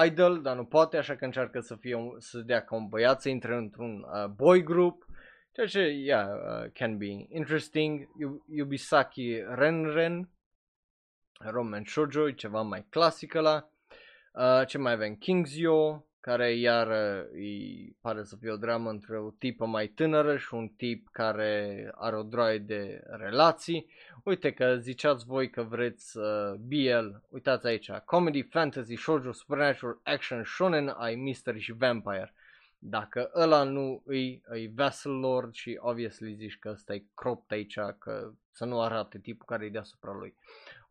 [SPEAKER 1] idol, dar nu poate, așa că încearcă să fie un, să dea ca un băiat, să intre într-un uh, boy group, ceea ce, yeah, uh, can be interesting. Yubisaki Renren, Roman Shoujo, ceva mai clasic la. Uh, ce mai avem? Kingsyo, care iar îi pare să fie o dramă între o tipă mai tânără și un tip care are o droaie de relații. Uite că ziceați voi că vreți uh, BL, uitați aici, comedy, fantasy, shoujo, supernatural, action, shonen, ai mystery și vampire. Dacă ăla nu îi, îi Vessel Lord și obviously zici că ăsta e cropped aici, că să nu arate tipul care e deasupra lui.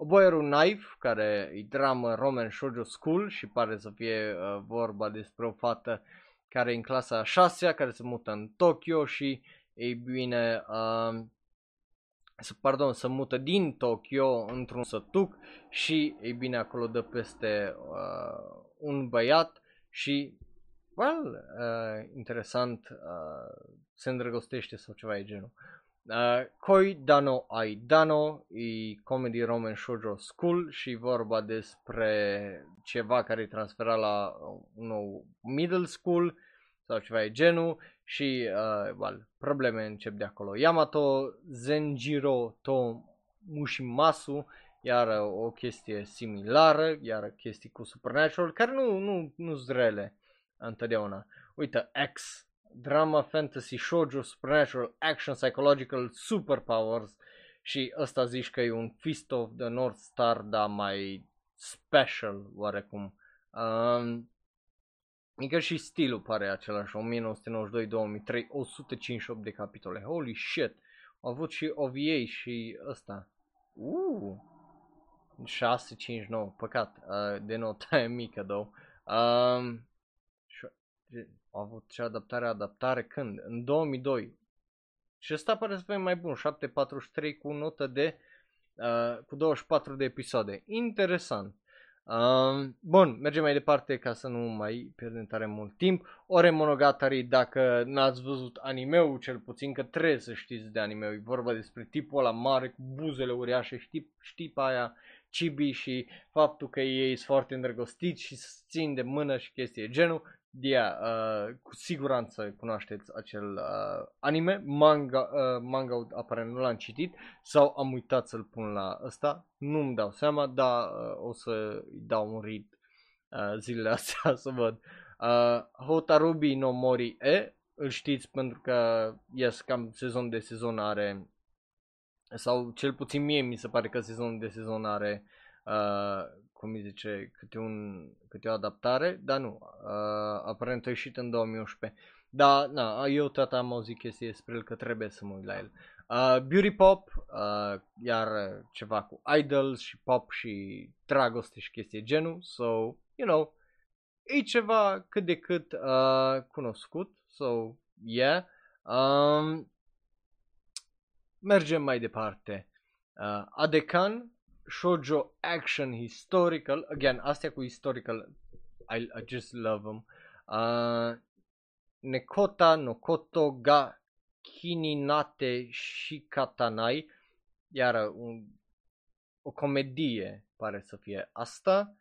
[SPEAKER 1] Oboierul Knife, care e dramă Roman Shoujo School și pare să fie uh, vorba despre o fată care e în clasa a șasea, care se mută în Tokyo și, ei bine, uh, să, pardon, să mută din Tokyo într-un sătuc și, ei bine, acolo dă peste uh, un băiat și, well, uh, interesant, uh, se îndrăgostește sau ceva de genul. Uh, Koi Dano Ai Dano e comedy roman shoujo school și vorba despre ceva care e transferat la un nou middle school sau ceva de genul și uh, well, probleme încep de acolo. Yamato Zenjiro to Mushimasu iar o chestie similară, iar chestii cu Supernatural, care nu, nu, nu sunt rele întotdeauna. Uite, X drama, fantasy, shoujo, supernatural, action, psychological, superpowers și ăsta zici că e un Fist of the North Star, dar mai special oarecum. Um, Adică și stilul pare același, 1992-2003, 158 de capitole, holy shit, au avut și OVA și ăsta, uh, 659, păcat, uh, de nota mică, două. Um, au avut și adaptare, adaptare când? În 2002. Și ăsta pare să fie mai bun, 7.43 cu notă de, uh, cu 24 de episoade. Interesant. Uh, bun, mergem mai departe ca să nu mai pierdem tare mult timp. Ore Monogatari, dacă n-ați văzut animeul cel puțin, că trebuie să știți de anime, e vorba despre tipul ăla mare cu buzele uriașe, știi, știi pe aia Chibi și faptul că ei sunt foarte îndrăgostiți și țin de mână și chestii genul. Yeah, uh, cu siguranță cunoașteți acel uh, anime, manga, uh, manga apare nu l-am citit sau am uitat să-l pun la ăsta, nu-mi dau seama, dar uh, o să-i dau un read uh, zilele astea să văd. Uh, Hotarubi no Mori E, îl știți pentru că, yes, cam sezon de sezon are sau cel puțin mie mi se pare că sezonul de sezon are, uh, cum îi zice, câte, un, câte o adaptare, dar nu, uh, aparent a ieșit în 2011. Da, na, eu tot am auzit chestii despre el că trebuie să mă uit la el. Uh, beauty pop, uh, iar ceva cu idols și pop și dragoste și chestii genul, so, you know, e ceva cât de cât uh, cunoscut, so, yeah. Um, Mergem mai departe. Uh, Adekan, Shoujo Action Historical. Again, astea cu historical, I, I just love them. Uh, Nekota Nokoto ga Kininate Shikatanai. Iar un, o comedie pare să fie asta.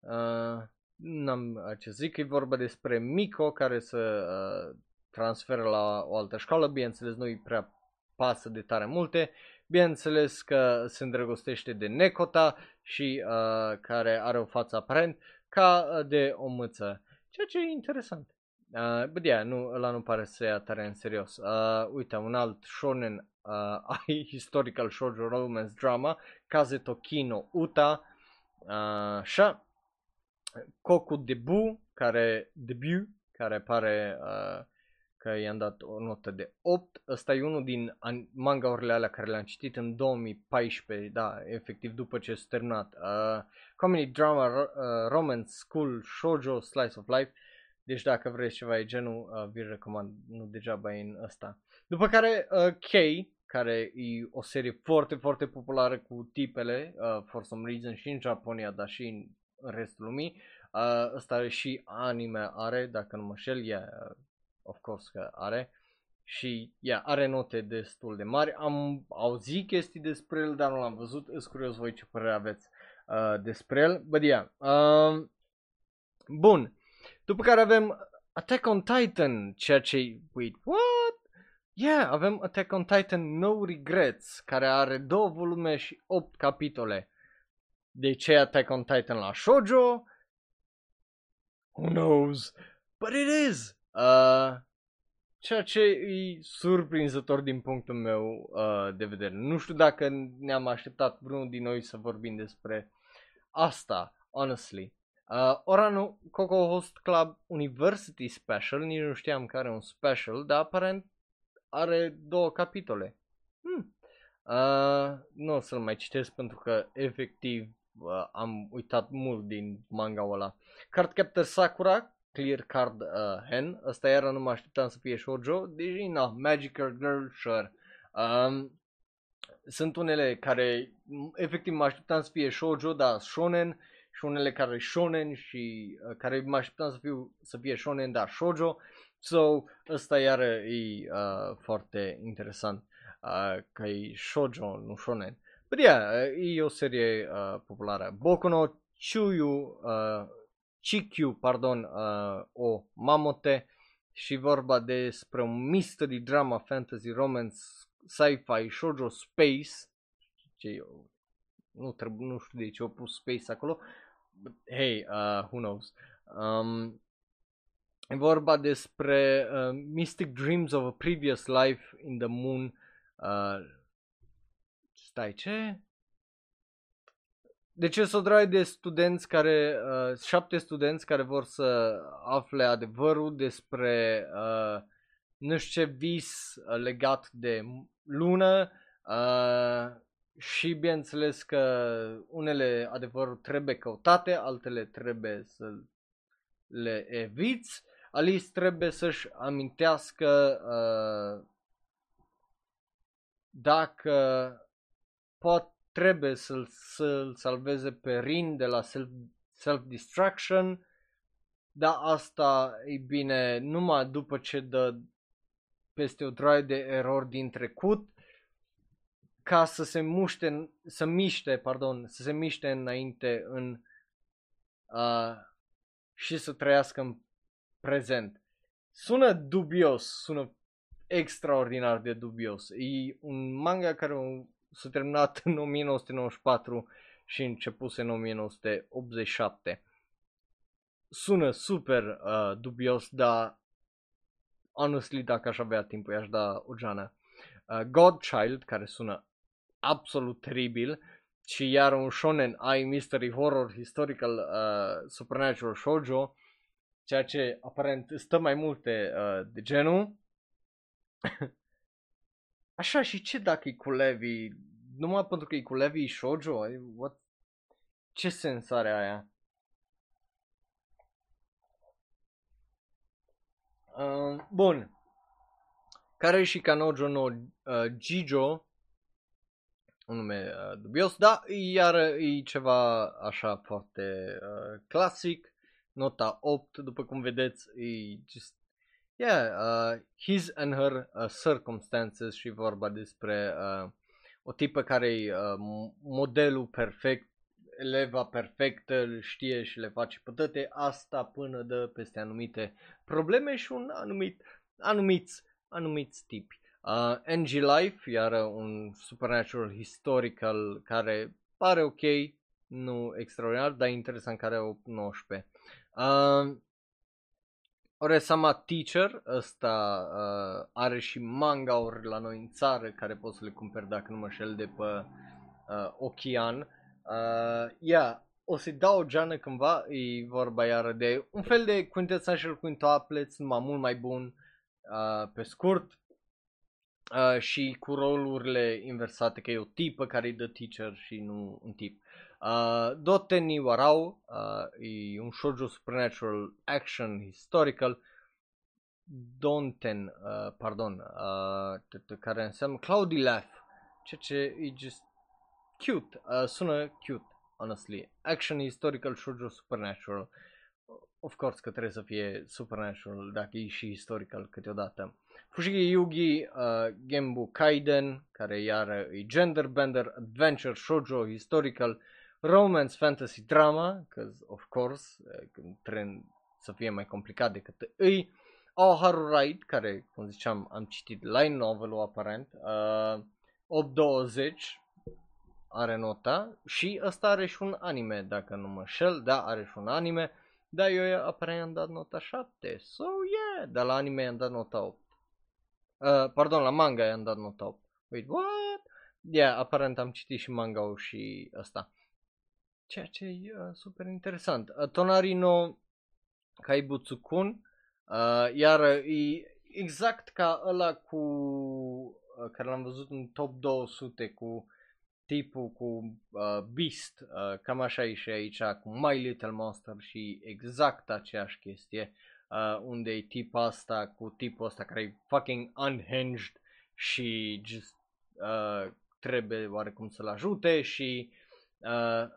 [SPEAKER 1] Uh, n-am ce zic, e vorba despre Miko care se uh, transferă la o altă școală, bineînțeles nu e prea pasă de tare multe. Bineînțeles că se îndrăgostește de Necota și uh, care are o față aparent ca uh, de o mâță. Ceea ce e interesant. Uh, but yeah, nu, ăla nu pare să ia tare în serios. Uh, uite, un alt shonen uh, historical shoujo romance drama, Kaze Tokino Uta, uh, și Koku Debu, care debut, care pare uh, că i-am dat o notă de 8. Ăsta e unul din manga-urile alea care le-am citit în 2014, da, efectiv după ce s-a terminat. Uh, comedy drama, uh, romance, school, shoujo, slice of life. Deci dacă vreți ceva e genul, uh, vi recomand, nu degeaba e în ăsta. După care uh, K, care e o serie foarte, foarte populară cu tipele, uh, for some reason, și în Japonia, dar și în, în restul lumii. Uh, ăsta și anime are, dacă nu mă șel, yeah, of course că are. Și yeah, are note destul de mari. Am auzit chestii despre el, dar nu l-am văzut. Îs curios voi ce părere aveți uh, despre el. But yeah. Uh, bun. După care avem Attack on Titan, ceea ce wait, what? Yeah, avem Attack on Titan No Regrets, care are două volume și 8 capitole. De ce Attack on Titan la shoujo? Who knows? But it is! Uh, ceea ce e surprinzător din punctul meu uh, de vedere. Nu știu dacă ne-am așteptat vreunul din noi să vorbim despre asta, honestly. Uh, Orano Coco Host Club University Special, nici nu știam că are un special, dar aparent are două capitole. Hmm. Uh, nu o să-l mai citesc pentru că efectiv uh, am uitat mult din manga ăla. Cardcaptor Sakura, Clear Card uh, Hen. Asta era, nu mă așteptam să fie shoujo. Deci, na, Magical Girl, sure. Um, sunt unele care, efectiv, mă așteptam să fie shoujo, dar shonen. Și unele care shonen și uh, care mă așteptam să, fiu, să fie shonen, dar shoujo. So, ăsta iar e uh, foarte interesant. Uh, că e shoujo, nu shonen. But yeah, e o serie uh, populară. Boku no Chuyu uh, Chikyu, pardon, uh, o mamote și vorba despre un mystery drama, fantasy, romance, sci-fi, shoujo, space, ce eu, nu, trebuie, nu știu de ce au pus space acolo, but hey, uh, who knows. Um, e vorba despre uh, Mystic Dreams of a Previous Life in the Moon. Uh, stai, ce? Deci sunt o draie de studenți care, uh, șapte studenți care vor să afle adevărul despre uh, nu știu ce vis uh, legat de lună uh, și bineînțeles că unele adevăruri trebuie căutate, altele trebuie să le eviți. Alice trebuie să-și amintească uh, dacă pot, trebuie să-l, să-l salveze pe Rin de la self, self-destruction, dar asta e bine numai după ce dă peste o droaie de erori din trecut ca să se muște, să miște, pardon, să se miște înainte în uh, și să trăiască în prezent. Sună dubios, sună extraordinar de dubios. E un manga care s-a terminat în 1994 și începuse în 1987. Sună super uh, dubios, dar honestly, dacă aș avea timp, i-aș da o geană. Uh, Godchild, care sună absolut teribil, și iar un shonen ai mystery horror historical uh, supernatural shoujo, ceea ce aparent stă mai multe uh, de genul. Așa și ce dacă e cu Levi? Numai pentru că e cu Levi shoujo? What? Ce sens are aia? Uh, bun. Care e și Kanojo no uh, Jijo, un nume uh, dubios, da, iar e ceva așa foarte uh, clasic, nota 8, după cum vedeți, e just, yeah, uh, his and her uh, circumstances și vorba despre uh, o tipă care e uh, modelul perfect, eleva perfectă, îl știe și le face pe toate, asta până dă peste anumite probleme și un anumit, anumiți, anumiți tipi. Uh, NG Life, iar un supernatural historical care pare ok, nu extraordinar, dar interesant, care o 19. Uh, Oresama Teacher, ăsta uh, are și manga-uri la noi în țară care poți să le cumperi dacă nu mă șel de pe uh, Ochian. Uh, yeah, o să-i dau o geană cândva, e vorba iară de un fel de quintessential quintuplets, numai mult mai bun, uh, pe scurt, uh, și cu rolurile inversate, că e o tipă care e the teacher și nu un tip. Uh, Doten ni Warau uh, e un shoujo supernatural action historical Donten, uh, pardon, uh, care înseamnă Cloudy Laugh, ceea ce e just cute, uh, sună cute, honestly. Action historical shoujo supernatural. Of course că trebuie să fie supernatural dacă e și historical câteodată. Fushigi Yugi uh, Gembu Kaiden, care iar e gender bender, adventure, shoujo, historical, romance, fantasy, drama, because of course, uh, trend să fie mai complicat decât îi. Haru Ride, care, cum ziceam, am citit line novel aparent, uh, 820 are nota și ăsta are și un anime, dacă nu mă șel, da, are și un anime, dar eu aparent am dat nota 7, so yeah, dar la anime am dat nota 8. Uh, pardon, la manga i-am dat nota 8. Wait, what? Yeah, aparent am citit și manga și ăsta. Ceea ce e uh, super interesant. Uh, Tonarino Kaibutsu-kun, uh, iar e exact ca ăla cu uh, care l-am văzut în top 200 cu tipul cu uh, Beast, uh, cam așa e și aici cu My Little Monster și exact aceeași chestie uh, unde e tipul asta cu tipul ăsta care e fucking unhinged și just uh, trebuie oarecum să-l ajute și uh,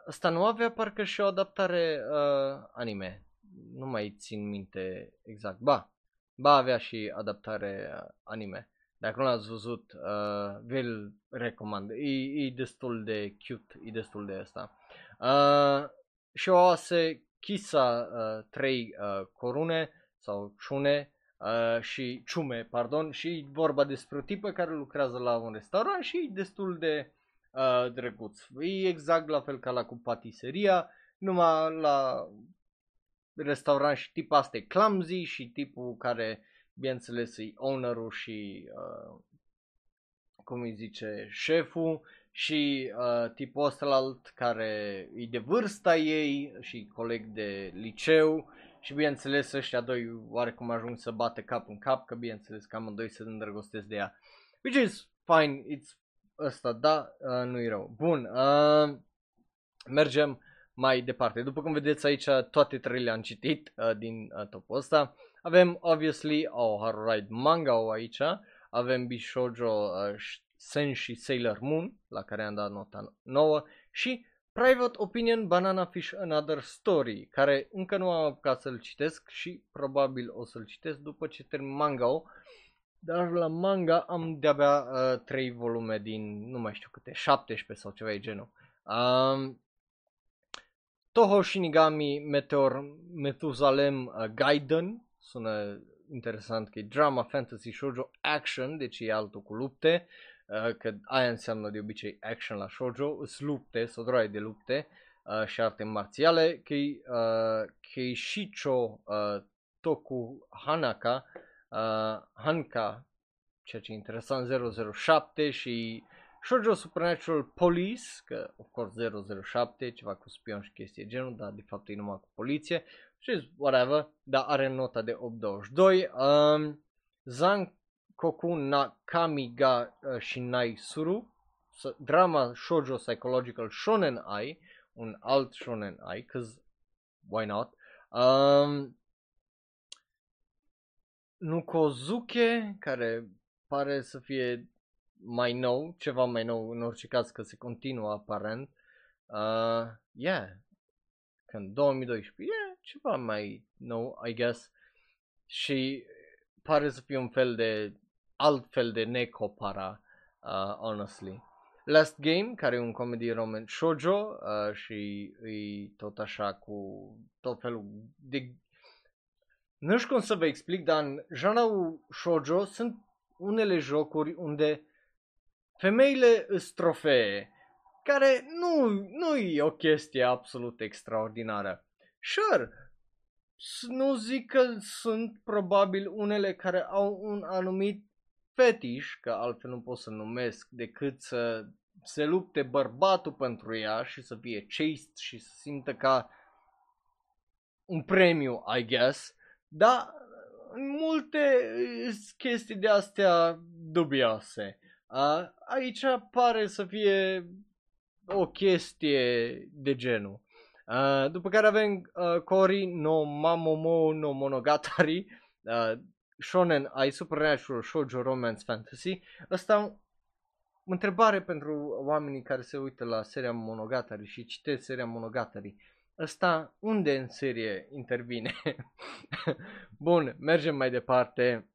[SPEAKER 1] ăsta nu avea parcă și o adaptare uh, anime. Nu mai țin minte exact. Ba, ba avea și adaptare uh, anime. Dacă nu l-ați văzut, uh, vi-l recomand. E, e destul de cute, e destul de asta. Uh, și o ase Kisa uh, 3 uh, corune sau ciune uh, și ciume, pardon, și vorba despre o tipă care lucrează la un restaurant și e destul de uh, drăguț. E exact la fel ca la cu patiseria, numai la restaurant și tipul asta e clumsy și tipul care, bineînțeles, e ownerul și, uh, cum îi zice, șeful și uh, tipul ăsta care e de vârsta ei și coleg de liceu și bineînțeles ăștia doi oarecum ajung să bate cap în cap, că bineînțeles că amândoi se îndrăgostesc de ea. Which is fine, it's ăsta, da, uh, nu-i rău. Bun, uh, mergem mai departe. După cum vedeți aici, toate trei le-am citit uh, din uh, topul ăsta. Avem, obviously, oh, Haru Ride manga aici. Avem Bishojo uh, Senshi Sailor Moon, la care am dat nota 9, și Private Opinion Banana Fish Another Story, care încă nu am apucat să-l citesc și probabil o să-l citesc după ce termin manga dar la manga am de-abia uh, 3 volume din, nu mai știu câte, 17 sau ceva de genul. Um, Toho Shinigami Meteor Methusalem uh, Gaiden, sună interesant că e drama, fantasy, shoujo, action, deci e altul cu lupte, uh, că aia înseamnă de obicei action la shoujo, îs lupte, sau droaie de lupte uh, și arte marțiale, că e uh, Keishicho uh, Toku Hanaka, uh, Hanka, ceea ce e interesant, 007 și Shoujo Supernatural Police, că of course 007, ceva cu spion și chestie genul, dar de fapt e numai cu poliție, și whatever, dar are nota de 822. Um, Zan Koku na Kamiga uh, Shinai Suru, drama shoujo psychological shonen ai, un alt shonen ai, cause why not? Um, Nukozuke, care pare să fie mai nou, ceva mai nou, în orice caz că se continuă aparent. Uh, yeah, când 2012, yeah, ceva mai nou, I guess. Și pare să fie un fel de, alt fel de necopara, uh, honestly. Last Game, care e un comedy roman shoujo uh, și e tot așa cu tot felul de... Nu știu cum să vă explic, dar în genul shoujo sunt unele jocuri unde femeile îs trofee, care nu, nu e o chestie absolut extraordinară. Sure, nu zic că sunt probabil unele care au un anumit fetiș, că altfel nu pot să numesc, decât să se lupte bărbatul pentru ea și să fie chaste și să simtă ca un premiu, I guess, dar multe chestii de astea dubioase. A, aici pare să fie o chestie de genul. Uh, după care avem uh, Kori no Mamomo no Monogatari, uh, Shonen ai Supernatural Shoujo Romance Fantasy. Asta întrebare pentru oamenii care se uită la seria Monogatari și citesc seria Monogatari. Asta unde în serie intervine? Bun, mergem mai departe.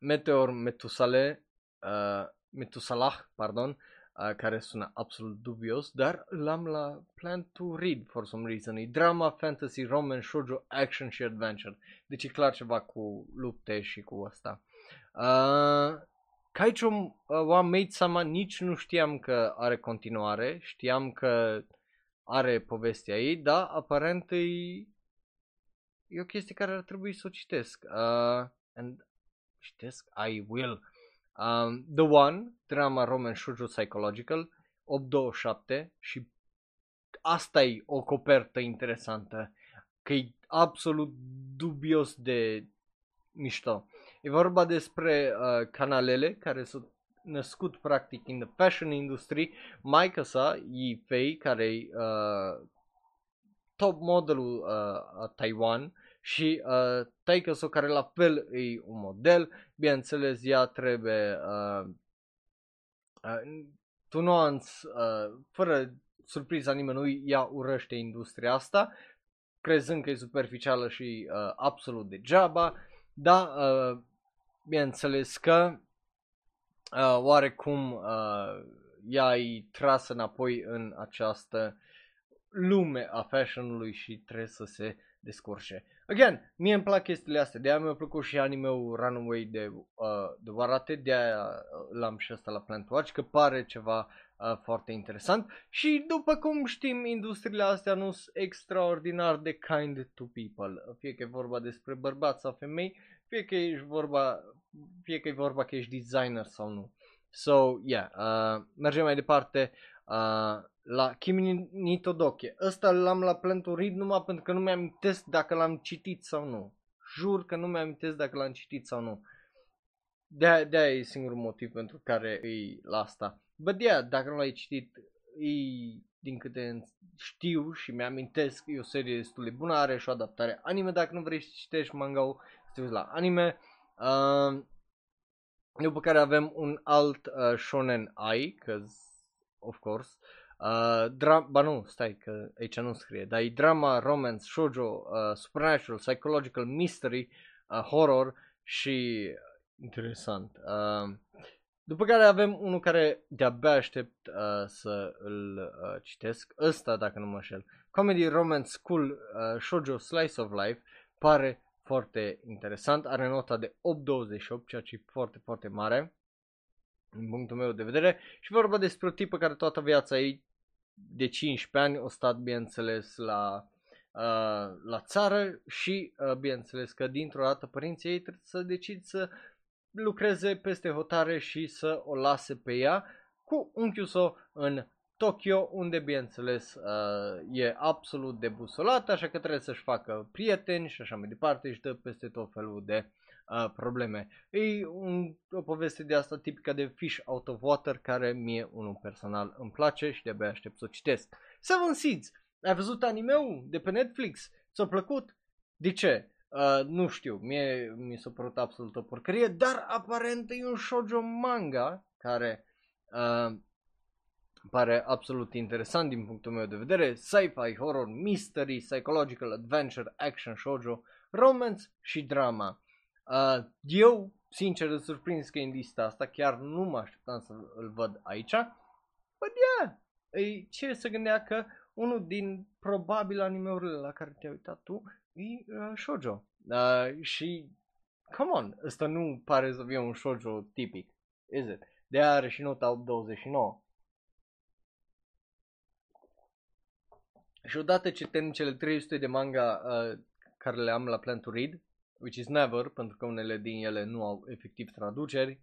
[SPEAKER 1] Meteor Metusale, uh, Metusalah, pardon, uh, care sună absolut dubios, dar l-am la plan to read for some reason. E drama, fantasy, roman, shoujo, action și adventure. Deci e clar ceva cu lupte și cu asta. Uh, Kaicho uh, wa Made Sama nici nu știam că are continuare, știam că are povestea ei, dar aparent e, e o chestie care ar trebui să o citesc. Uh, and citesc? I will. Um, The One, drama Roman Shoujo Psychological, 827 și asta e o copertă interesantă, că e absolut dubios de mișto. E vorba despre uh, canalele care sunt născut practic în the fashion industry, maica sa, Yi Fei, care e uh, top modelul uh, a Taiwan și uh, taică care la fel e un model, bineînțeles ea trebuie uh, uh, tu nuanț, uh, fără surpriza nimănui, ea urăște industria asta, crezând că e superficială și uh, absolut degeaba, dar uh, bineînțeles că uh, oarecum uh, ea e trasă înapoi în această lume a fashionului și trebuie să se descurce. Again, mie îmi plac chestiile astea, de-aia mi-a plăcut și anime-ul Runaway de, uh, de Warate, de-aia uh, l-am și asta la Plant Watch, că pare ceva uh, foarte interesant și după cum știm, industriile astea nu sunt extraordinar de kind to people, fie că e vorba despre bărbați sau femei, fie că e vorba, fie că e vorba că ești designer sau nu. So, yeah, uh, mergem mai departe. Uh, la Kimi ni Todoke. Ăsta l-am la Plan Read numai pentru că nu mi-am dacă l-am citit sau nu. Jur că nu mi-am dacă l-am citit sau nu. De-aia, de-aia e singurul motiv pentru care e la asta. Bă, yeah, dacă nu l-ai citit, e, din câte știu și mi-amintesc, e o serie destul de bună, are și o adaptare anime dacă nu vrei să citești manga să te la anime. Uh, După care avem un alt uh, shonen ai, cause of course. Uh, dra- ba nu, stai că aici nu scrie, dar e drama, romance, shoujo, uh, supernatural, psychological, mystery, uh, horror și interesant. Uh, după care avem unul care de-abia aștept uh, să îl uh, citesc, ăsta dacă nu mă șel. Comedy Romance School uh, Shoujo Slice of Life pare foarte interesant, are nota de 8.28, ceea ce e foarte, foarte mare din punctul meu de vedere. Și vorba despre o tipă care toată viața ei de 15 ani o stat bineînțeles la, uh, la țară și uh, bineînțeles că dintr-o dată părinții ei trebuie să decid să lucreze peste hotare și să o lase pe ea cu unchiul său în Tokyo, unde bineînțeles uh, e absolut debusolat, așa că trebuie să-și facă prieteni și așa mai departe și dă peste tot felul de uh, probleme. E un, o poveste de asta tipică de Fish Out of Water care mie unul personal îmi place și de-abia aștept să o citesc. Seven Seeds, ai văzut animeul de pe Netflix? Ți-a plăcut? De ce? Uh, nu știu, mie mi s-a părut absolut o porcărie, dar aparent e un shoujo manga care uh, pare absolut interesant din punctul meu de vedere. Sci-fi, horror, mystery, psychological, adventure, action, shoujo, romance și drama. Uh, eu, sincer, îl surprins că e în lista asta, chiar nu mă așteptam să îl văd aici. But yeah, e, ce să gândea că unul din probabil animeurile la care te-ai uitat tu e uh, shoujo. Uh, și, come on, ăsta nu pare să fie un shoujo tipic, is it? De are și nota 29. Și odată ce termin cele 300 de manga uh, care le am la plan to read, which is never, pentru că unele din ele nu au efectiv traduceri,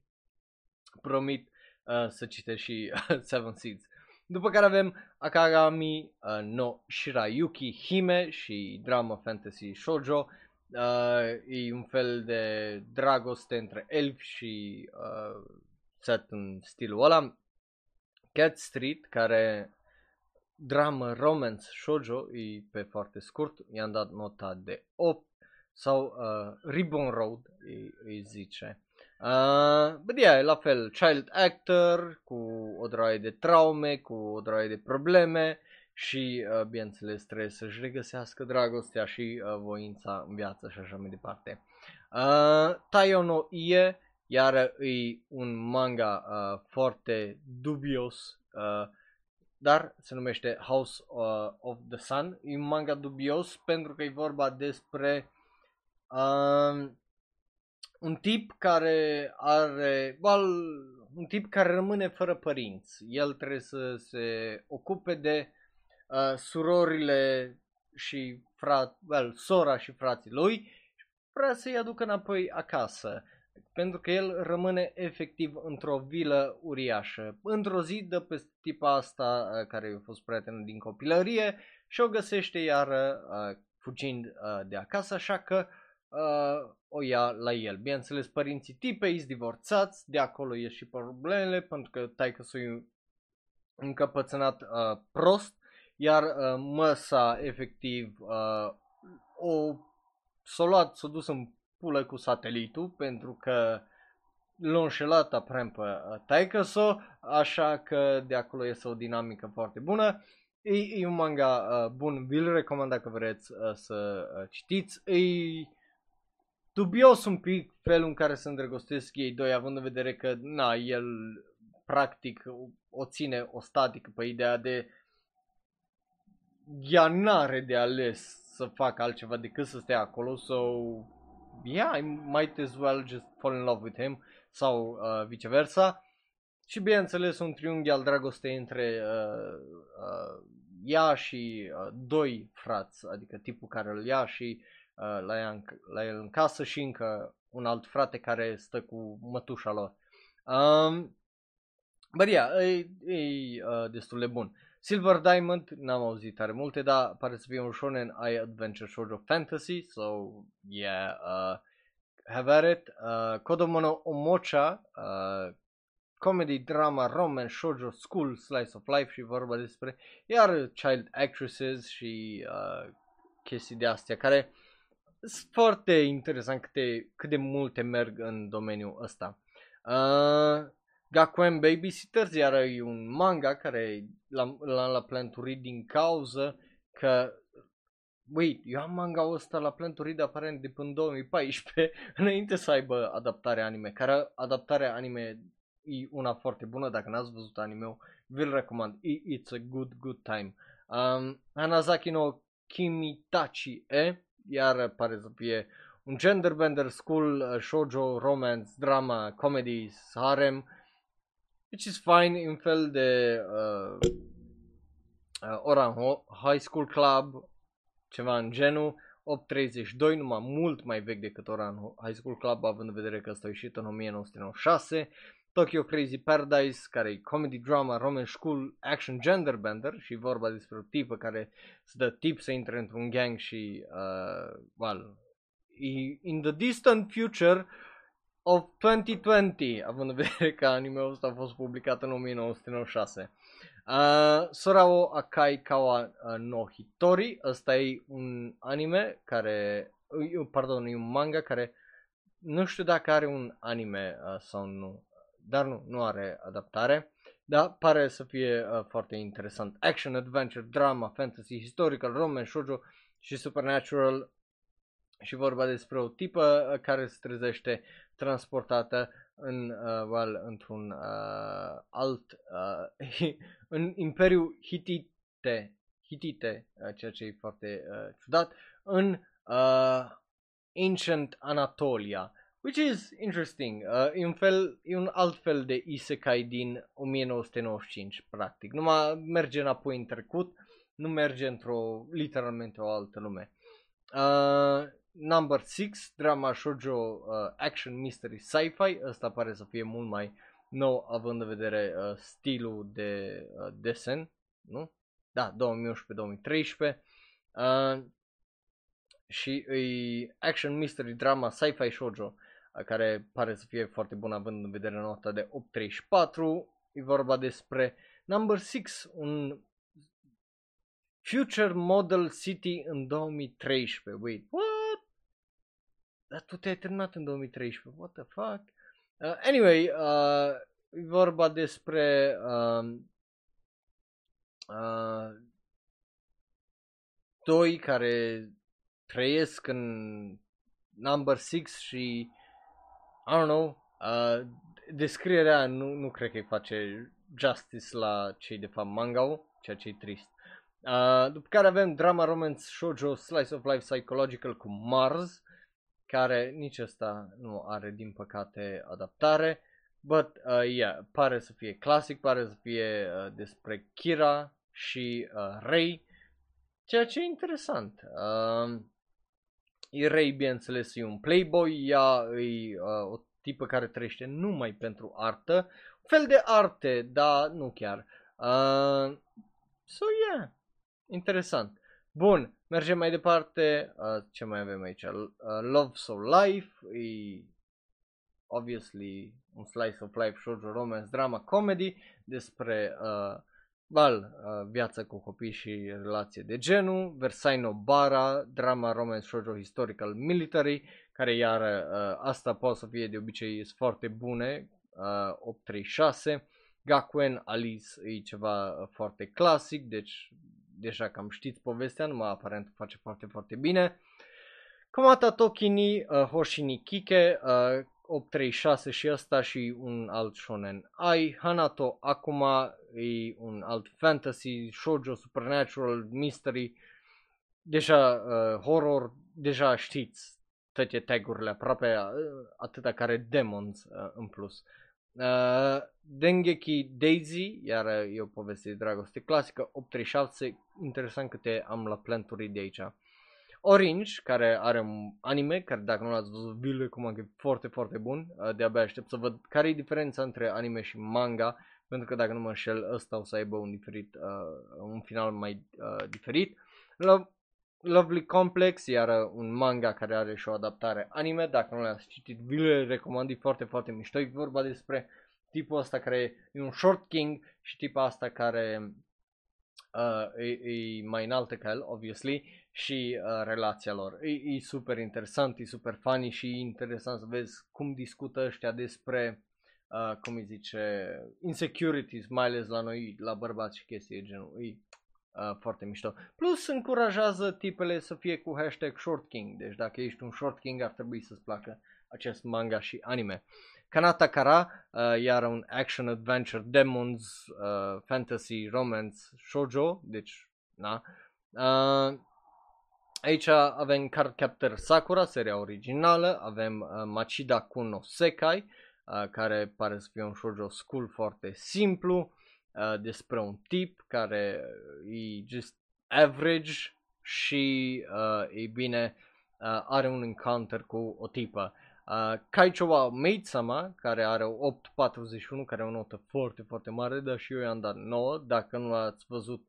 [SPEAKER 1] promit uh, să citesc și uh, Seven Seeds. După care avem Akagami uh, no Shirayuki Hime și drama fantasy shoujo. Uh, e un fel de dragoste între elfi și uh, set în stilul ăla. Cat Street, care dramă romance shoujo, e pe foarte scurt, i-am dat nota de 8 sau uh, Ribbon Road îi, îi zice. Uh, but yeah, la fel, child actor cu o droaie de traume, cu o droaie de probleme și, uh, bineînțeles, trebuie să-și regăsească dragostea și uh, voința în viață și așa mai departe. Uh, Taiyo no Ie, iar e un manga uh, foarte dubios, uh, dar se numește House uh, of the Sun. E un manga dubios pentru că e vorba despre uh, un tip care are, well, un tip care rămâne fără părinți. El trebuie să se ocupe de uh, surorile și frat, well, sora și frații lui și vrea să-i aducă înapoi acasă pentru că el rămâne efectiv într-o vilă uriașă. Într-o zi dă pe tipa asta uh, care a fost prietenă din copilărie și o găsește iar uh, fugind uh, de acasă, așa că uh, o ia la el. Bineînțeles, părinții tipei sunt divorțați, de acolo e și problemele, pentru că taică s e încăpățânat uh, prost, iar uh, măsa efectiv uh, o s-a luat, s-a dus în pulă cu satelitul pentru că l-a înșelat aprem pe taică -so, așa că de acolo este o dinamică foarte bună. E, e un manga uh, bun, vi-l recomand dacă vreți uh, să uh, citiți. E dubios un pic felul în care se îndrăgostesc ei doi, având în vedere că, na, el practic o ține o statică pe ideea de ea n-are de ales să facă altceva decât să stea acolo sau so, yeah, I might as well just fall in love with him sau uh, viceversa. Și bineînțeles un triunghi al dragostei între uh, uh, ea și uh, doi frați, adică tipul care îl ia și uh, la, ea în, la el în casă și încă un alt frate care stă cu mătușa lor. Um, but yeah, e, e uh, destul de bun. Silver Diamond, n-am auzit tare multe, dar pare să fie un shonen ai adventure shoujo fantasy, so yeah, uh, have at it. Uh, Kodomo Omocha, uh, comedy, drama, romance, shoujo, school, slice of life și vorba despre iar child actresses și uh, chestii de astea care sunt foarte interesant câte, cât de multe merg în domeniul ăsta. Uh, Gakuen Babysitters, iar e un manga care l-am, l-am la plan to read din cauză că Wait, eu am manga ăsta la plan to read aparent de până 2014 înainte să aibă adaptare anime, care adaptarea anime e una foarte bună, dacă n-ați văzut anime vi-l recomand, it's a good, good time. Um, Hanazaki no Kimitachi e, iar pare să fie un genderbender school, uh, shoujo, romance, drama, comedy, harem, which is fine, un fel de uh, uh, Oran High School Club, ceva în genul, 832, numai mult mai vechi decât Oran High School Club, având în vedere că ăsta a ieșit în 1996. Tokyo Crazy Paradise, care e comedy drama, roman school, action gender bender și vorba despre o tipă care se dă tip să intre într-un gang și, uh, well, in the distant future of 2020, având în vedere că anime-ul ăsta a fost publicat în 1996. Uh, Sorao Akai Kawa uh, no Hitori, ăsta e un anime care, uh, pardon, e un manga care nu știu dacă are un anime uh, sau nu, dar nu, nu are adaptare. Da, pare să fie uh, foarte interesant. Action, adventure, drama, fantasy, historical, romance, shoujo și supernatural. Și vorba despre o tipă uh, care se trezește transportată în, uh, well, într-un uh, alt, uh, în Imperiul Hitite, Hitite, uh, ceea ce e foarte uh, ciudat, în uh, Ancient Anatolia, which is interesting. Uh, e, un fel, e un alt fel de isekai din 1995, practic. Numai merge înapoi în trecut, nu merge într-o, literalmente o altă lume. Uh, Number 6, drama shoujo uh, action mystery sci-fi, ăsta pare să fie mult mai nou având în vedere uh, stilul de uh, desen, nu? Da, 2011-2013. Uh, și e action mystery drama sci-fi shoujo uh, care pare să fie foarte bun având în vedere nota de 834. E vorba despre Number 6, un Future Model City în 2013. Wait, what? Dar tu te-ai terminat în 2013. What the fuck? Uh, anyway, uh, e vorba despre uh, uh, doi care trăiesc în number 6 și I don't know, uh, descrierea nu, nu cred că îi face justice la cei de fapt manga ceea ce e trist. Uh, după care avem drama romance shoujo slice of life psychological cu Mars care nici ăsta nu are din păcate adaptare. But, uh, yeah, pare să fie clasic, pare să fie uh, despre Kira și uh, Rei, ceea ce e interesant. Uh, Rei, bineînțeles, e un playboy, ea e uh, o tipă care trăiește numai pentru artă, un fel de arte, dar nu chiar. Uh, so, yeah, interesant. Bun, mergem mai departe. Uh, ce mai avem aici? Uh, Love So Life, e obviously un slice of life, shoujo, romance, drama, comedy despre uh, bal, uh, viața cu copii și relație de genul, Versailles Bara, drama, romance, shoujo, historical, military, care iar uh, asta poate să fie de obicei sunt foarte bune, uh, 836, Gakuen Alice e ceva uh, foarte clasic, deci deja cam știți povestea, numai aparent face foarte, foarte bine. Komata Tokini, uh, Hoshini Kike, uh, 836 și ăsta și un alt shonen ai. Hanato Akuma e un alt fantasy, shoujo, supernatural, mystery, deja uh, horror, deja știți toate tagurile aproape uh, atâta care demons uh, în plus. Uh, Dengeki Daisy, iar e o poveste de dragoste clasică, 837, interesant câte am la planturi de aici. Orange, care are un anime, care dacă nu l-ați văzut, vi-l recomand, e foarte, foarte bun. Uh, de-abia aștept să văd care e diferența între anime și manga, pentru că dacă nu mă înșel, ăsta o să aibă un, diferit, uh, un final mai uh, diferit. Lo- Lovely Complex, iar un manga care are și o adaptare anime, dacă nu l-ați citit, vi-l recomand, e foarte, foarte mișto. E vorba despre tipul ăsta care e un short king și tipul asta care uh, e, e mai înaltă ca el, obviously, și uh, relația lor. E, e super interesant, e super funny și e interesant să vezi cum discută ăștia despre uh, cum îi zice, insecurities, mai ales la noi, la bărbați și chestii de genul. E uh, foarte mișto. Plus încurajează tipele să fie cu hashtag short king, deci dacă ești un short king ar trebui să-ți placă acest manga și anime. Kanata Kara, uh, iar un action adventure, demons, uh, fantasy, romance, shoujo, deci, na. Uh, aici avem Card Captor Sakura, seria originală, avem uh, Machida Kuno Sekai, uh, care pare să fie un shoujo school foarte simplu, uh, despre un tip care e just average și, uh, e bine, uh, are un encounter cu o tipă. Uh, Kaicho wa Meitsama, care are 8.41, care e o notă foarte, foarte mare, dar și eu i-am dat 9. Dacă nu ați văzut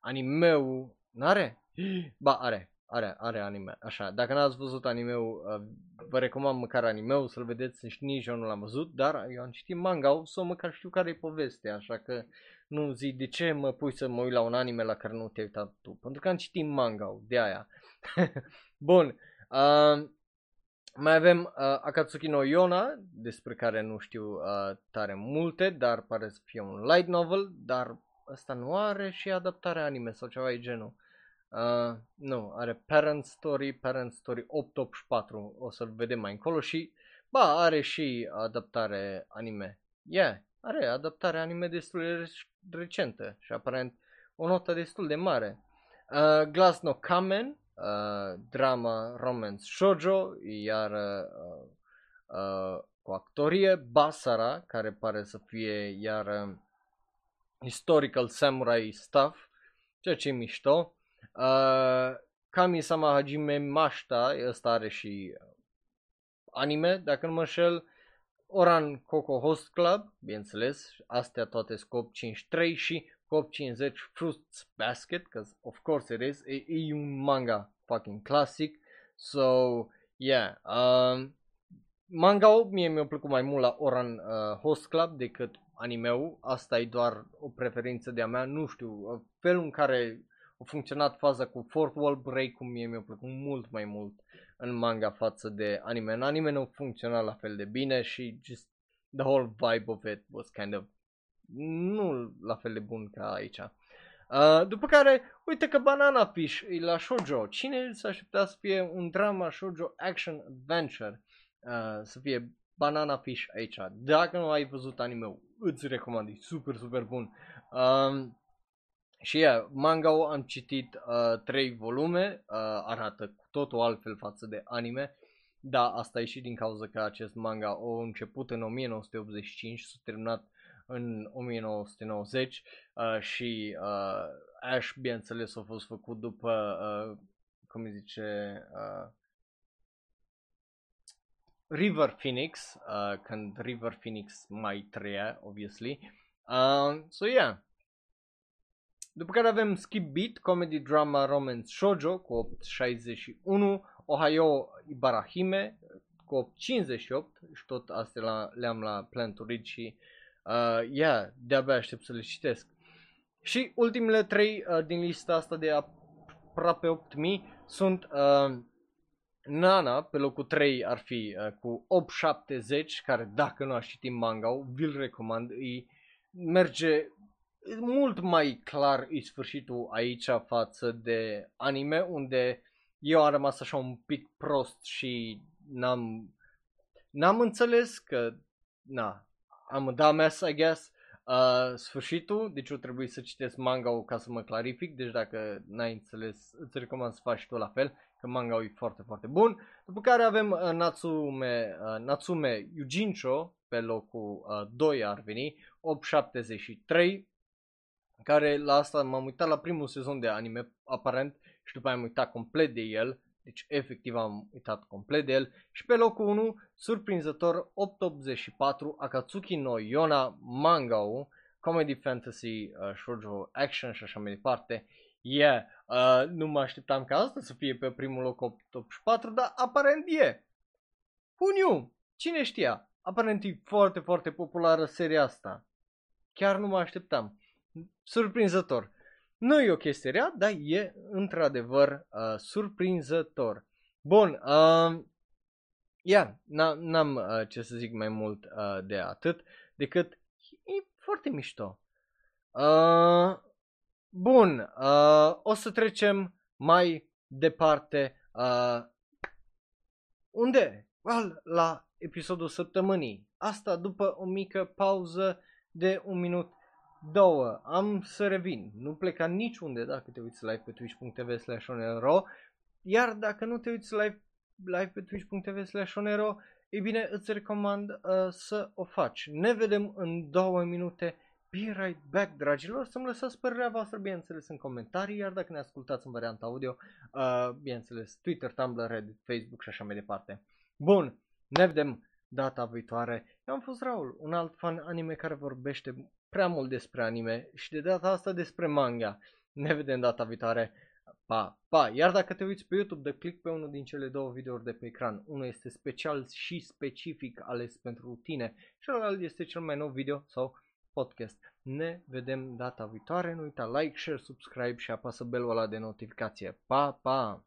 [SPEAKER 1] animeul, n-are? Ba, are, are, are anime, așa. Dacă n-ați văzut animeul, uh, vă recomand măcar animeul să-l vedeți și nici eu nu l-am văzut, dar eu am citit manga sau măcar știu care e povestea, așa că nu zi de ce mă pui să mă uit la un anime la care nu te-ai uitat tu, pentru că am citit manga de aia. Bun, uh, mai avem uh, Akatsuki no Yona, despre care nu știu uh, tare multe, dar pare să fie un light novel, dar ăsta nu are și adaptare anime sau ceva de genul. Uh, nu, are Parent Story, Parent Story 884, o să-l vedem mai încolo și, ba, are și adaptare anime. Yeah, are adaptare anime destul de recentă și aparent o notă destul de mare. Uh, Glass no Kamen, uh, drama romance shoujo, iar uh, uh, cu actorie Basara, care pare să fie iar uh, historical samurai stuff, ceea ce e mișto. Uh, Kami-sama Hajime Mashita, ăsta are și anime, dacă nu mă înșel. Oran Coco Host Club, bineînțeles, astea toate scop 5-3 și Cop 50 Fruits Basket, because of course it is, e, e un manga fucking classic, so yeah, um, manga mie mi-a plăcut mai mult la Oran uh, Host Club decât animeul, asta e doar o preferință de-a mea, nu știu, uh, felul în care a funcționat faza cu Fourth Wall Break, cum mie mi-a plăcut mult mai mult în manga față de anime. În anime nu funcționa la fel de bine și just the whole vibe of it was kind of nu la fel de bun ca aici. Uh, după care, uite că Banana Fish e la shoujo. Cine s-a aștepta să fie un drama shoujo action adventure? Uh, să fie Banana Fish aici. Dacă nu ai văzut anime îți recomand, e super, super bun. Uh, și yeah, manga am citit uh, 3 volume, uh, arată cu totul altfel față de anime. Da, asta e și din cauza că acest manga a început în 1985 și s-a terminat în 1990 uh, și uh, Ash, bineînțeles, a fost făcut după, uh, cum îi zice, uh, River Phoenix, uh, când River Phoenix mai trăia, obviously. Uh, so, yeah. După care avem Skip Beat, comedy drama romance shoujo cu 861, Ohio Ibarahime cu 858 și tot astea le-am la Plan to Read și Uh, yeah, de-abia aștept să le citesc. Și ultimele trei uh, din lista asta de aproape 8000 sunt uh, Nana, pe locul 3 ar fi uh, cu 870, care dacă nu aș citi manga vi-l recomand, îi merge mult mai clar e sfârșitul aici față de anime, unde eu am rămas așa un pic prost și n-am, n-am înțeles că, na, am a dumbass, I guess. Uh, sfârșitul, deci eu trebuie să citesc manga ca să mă clarific, deci dacă n-ai înțeles, îți recomand să faci tu la fel, că manga e foarte, foarte bun. După care avem uh, Natsume, uh, Natsume Yujincho, pe locul uh, 2 ar veni, 873, care la asta m-am uitat la primul sezon de anime, aparent, și după aia am uitat complet de el, deci efectiv am uitat complet de el. Și pe locul 1, surprinzător, 884, Akatsuki no Yona Mangao, comedy, fantasy, uh, shoujo, action și așa mai departe. Yeah, uh, nu mă așteptam ca asta să fie pe primul loc 884, dar aparent e. Who knew? Cine știa? Aparent e foarte, foarte populară seria asta. Chiar nu mă așteptam. Surprinzător. Nu e o chestie rea, dar e într-adevăr uh, surprinzător. Bun, uh, yeah, n-am uh, ce să zic mai mult uh, de atât. decât e foarte mișto. Uh, bun, uh, o să trecem mai departe. Uh, unde? Well, la episodul săptămânii. Asta după o mică pauză de un minut două. Am să revin. Nu pleca niciunde dacă te uiți live pe twitch.tv slash onero. Iar dacă nu te uiți live, live pe twitch.tv slash onero, e bine, îți recomand uh, să o faci. Ne vedem în două minute. Be right back, dragilor, să-mi lăsați părerea voastră, bineînțeles, în comentarii, iar dacă ne ascultați în varianta audio, uh, bineînțeles, Twitter, Tumblr, Reddit, Facebook și așa mai departe. Bun, ne vedem data viitoare. Eu am fost Raul, un alt fan anime care vorbește prea mult despre anime și de data asta despre manga. Ne vedem data viitoare. Pa, pa! Iar dacă te uiți pe YouTube, dă click pe unul din cele două videouri de pe ecran. Unul este special și specific ales pentru tine, celălalt este cel mai nou video sau podcast. Ne vedem data viitoare, nu uita like, share, subscribe și apasă belul ăla de notificație. Pa, pa!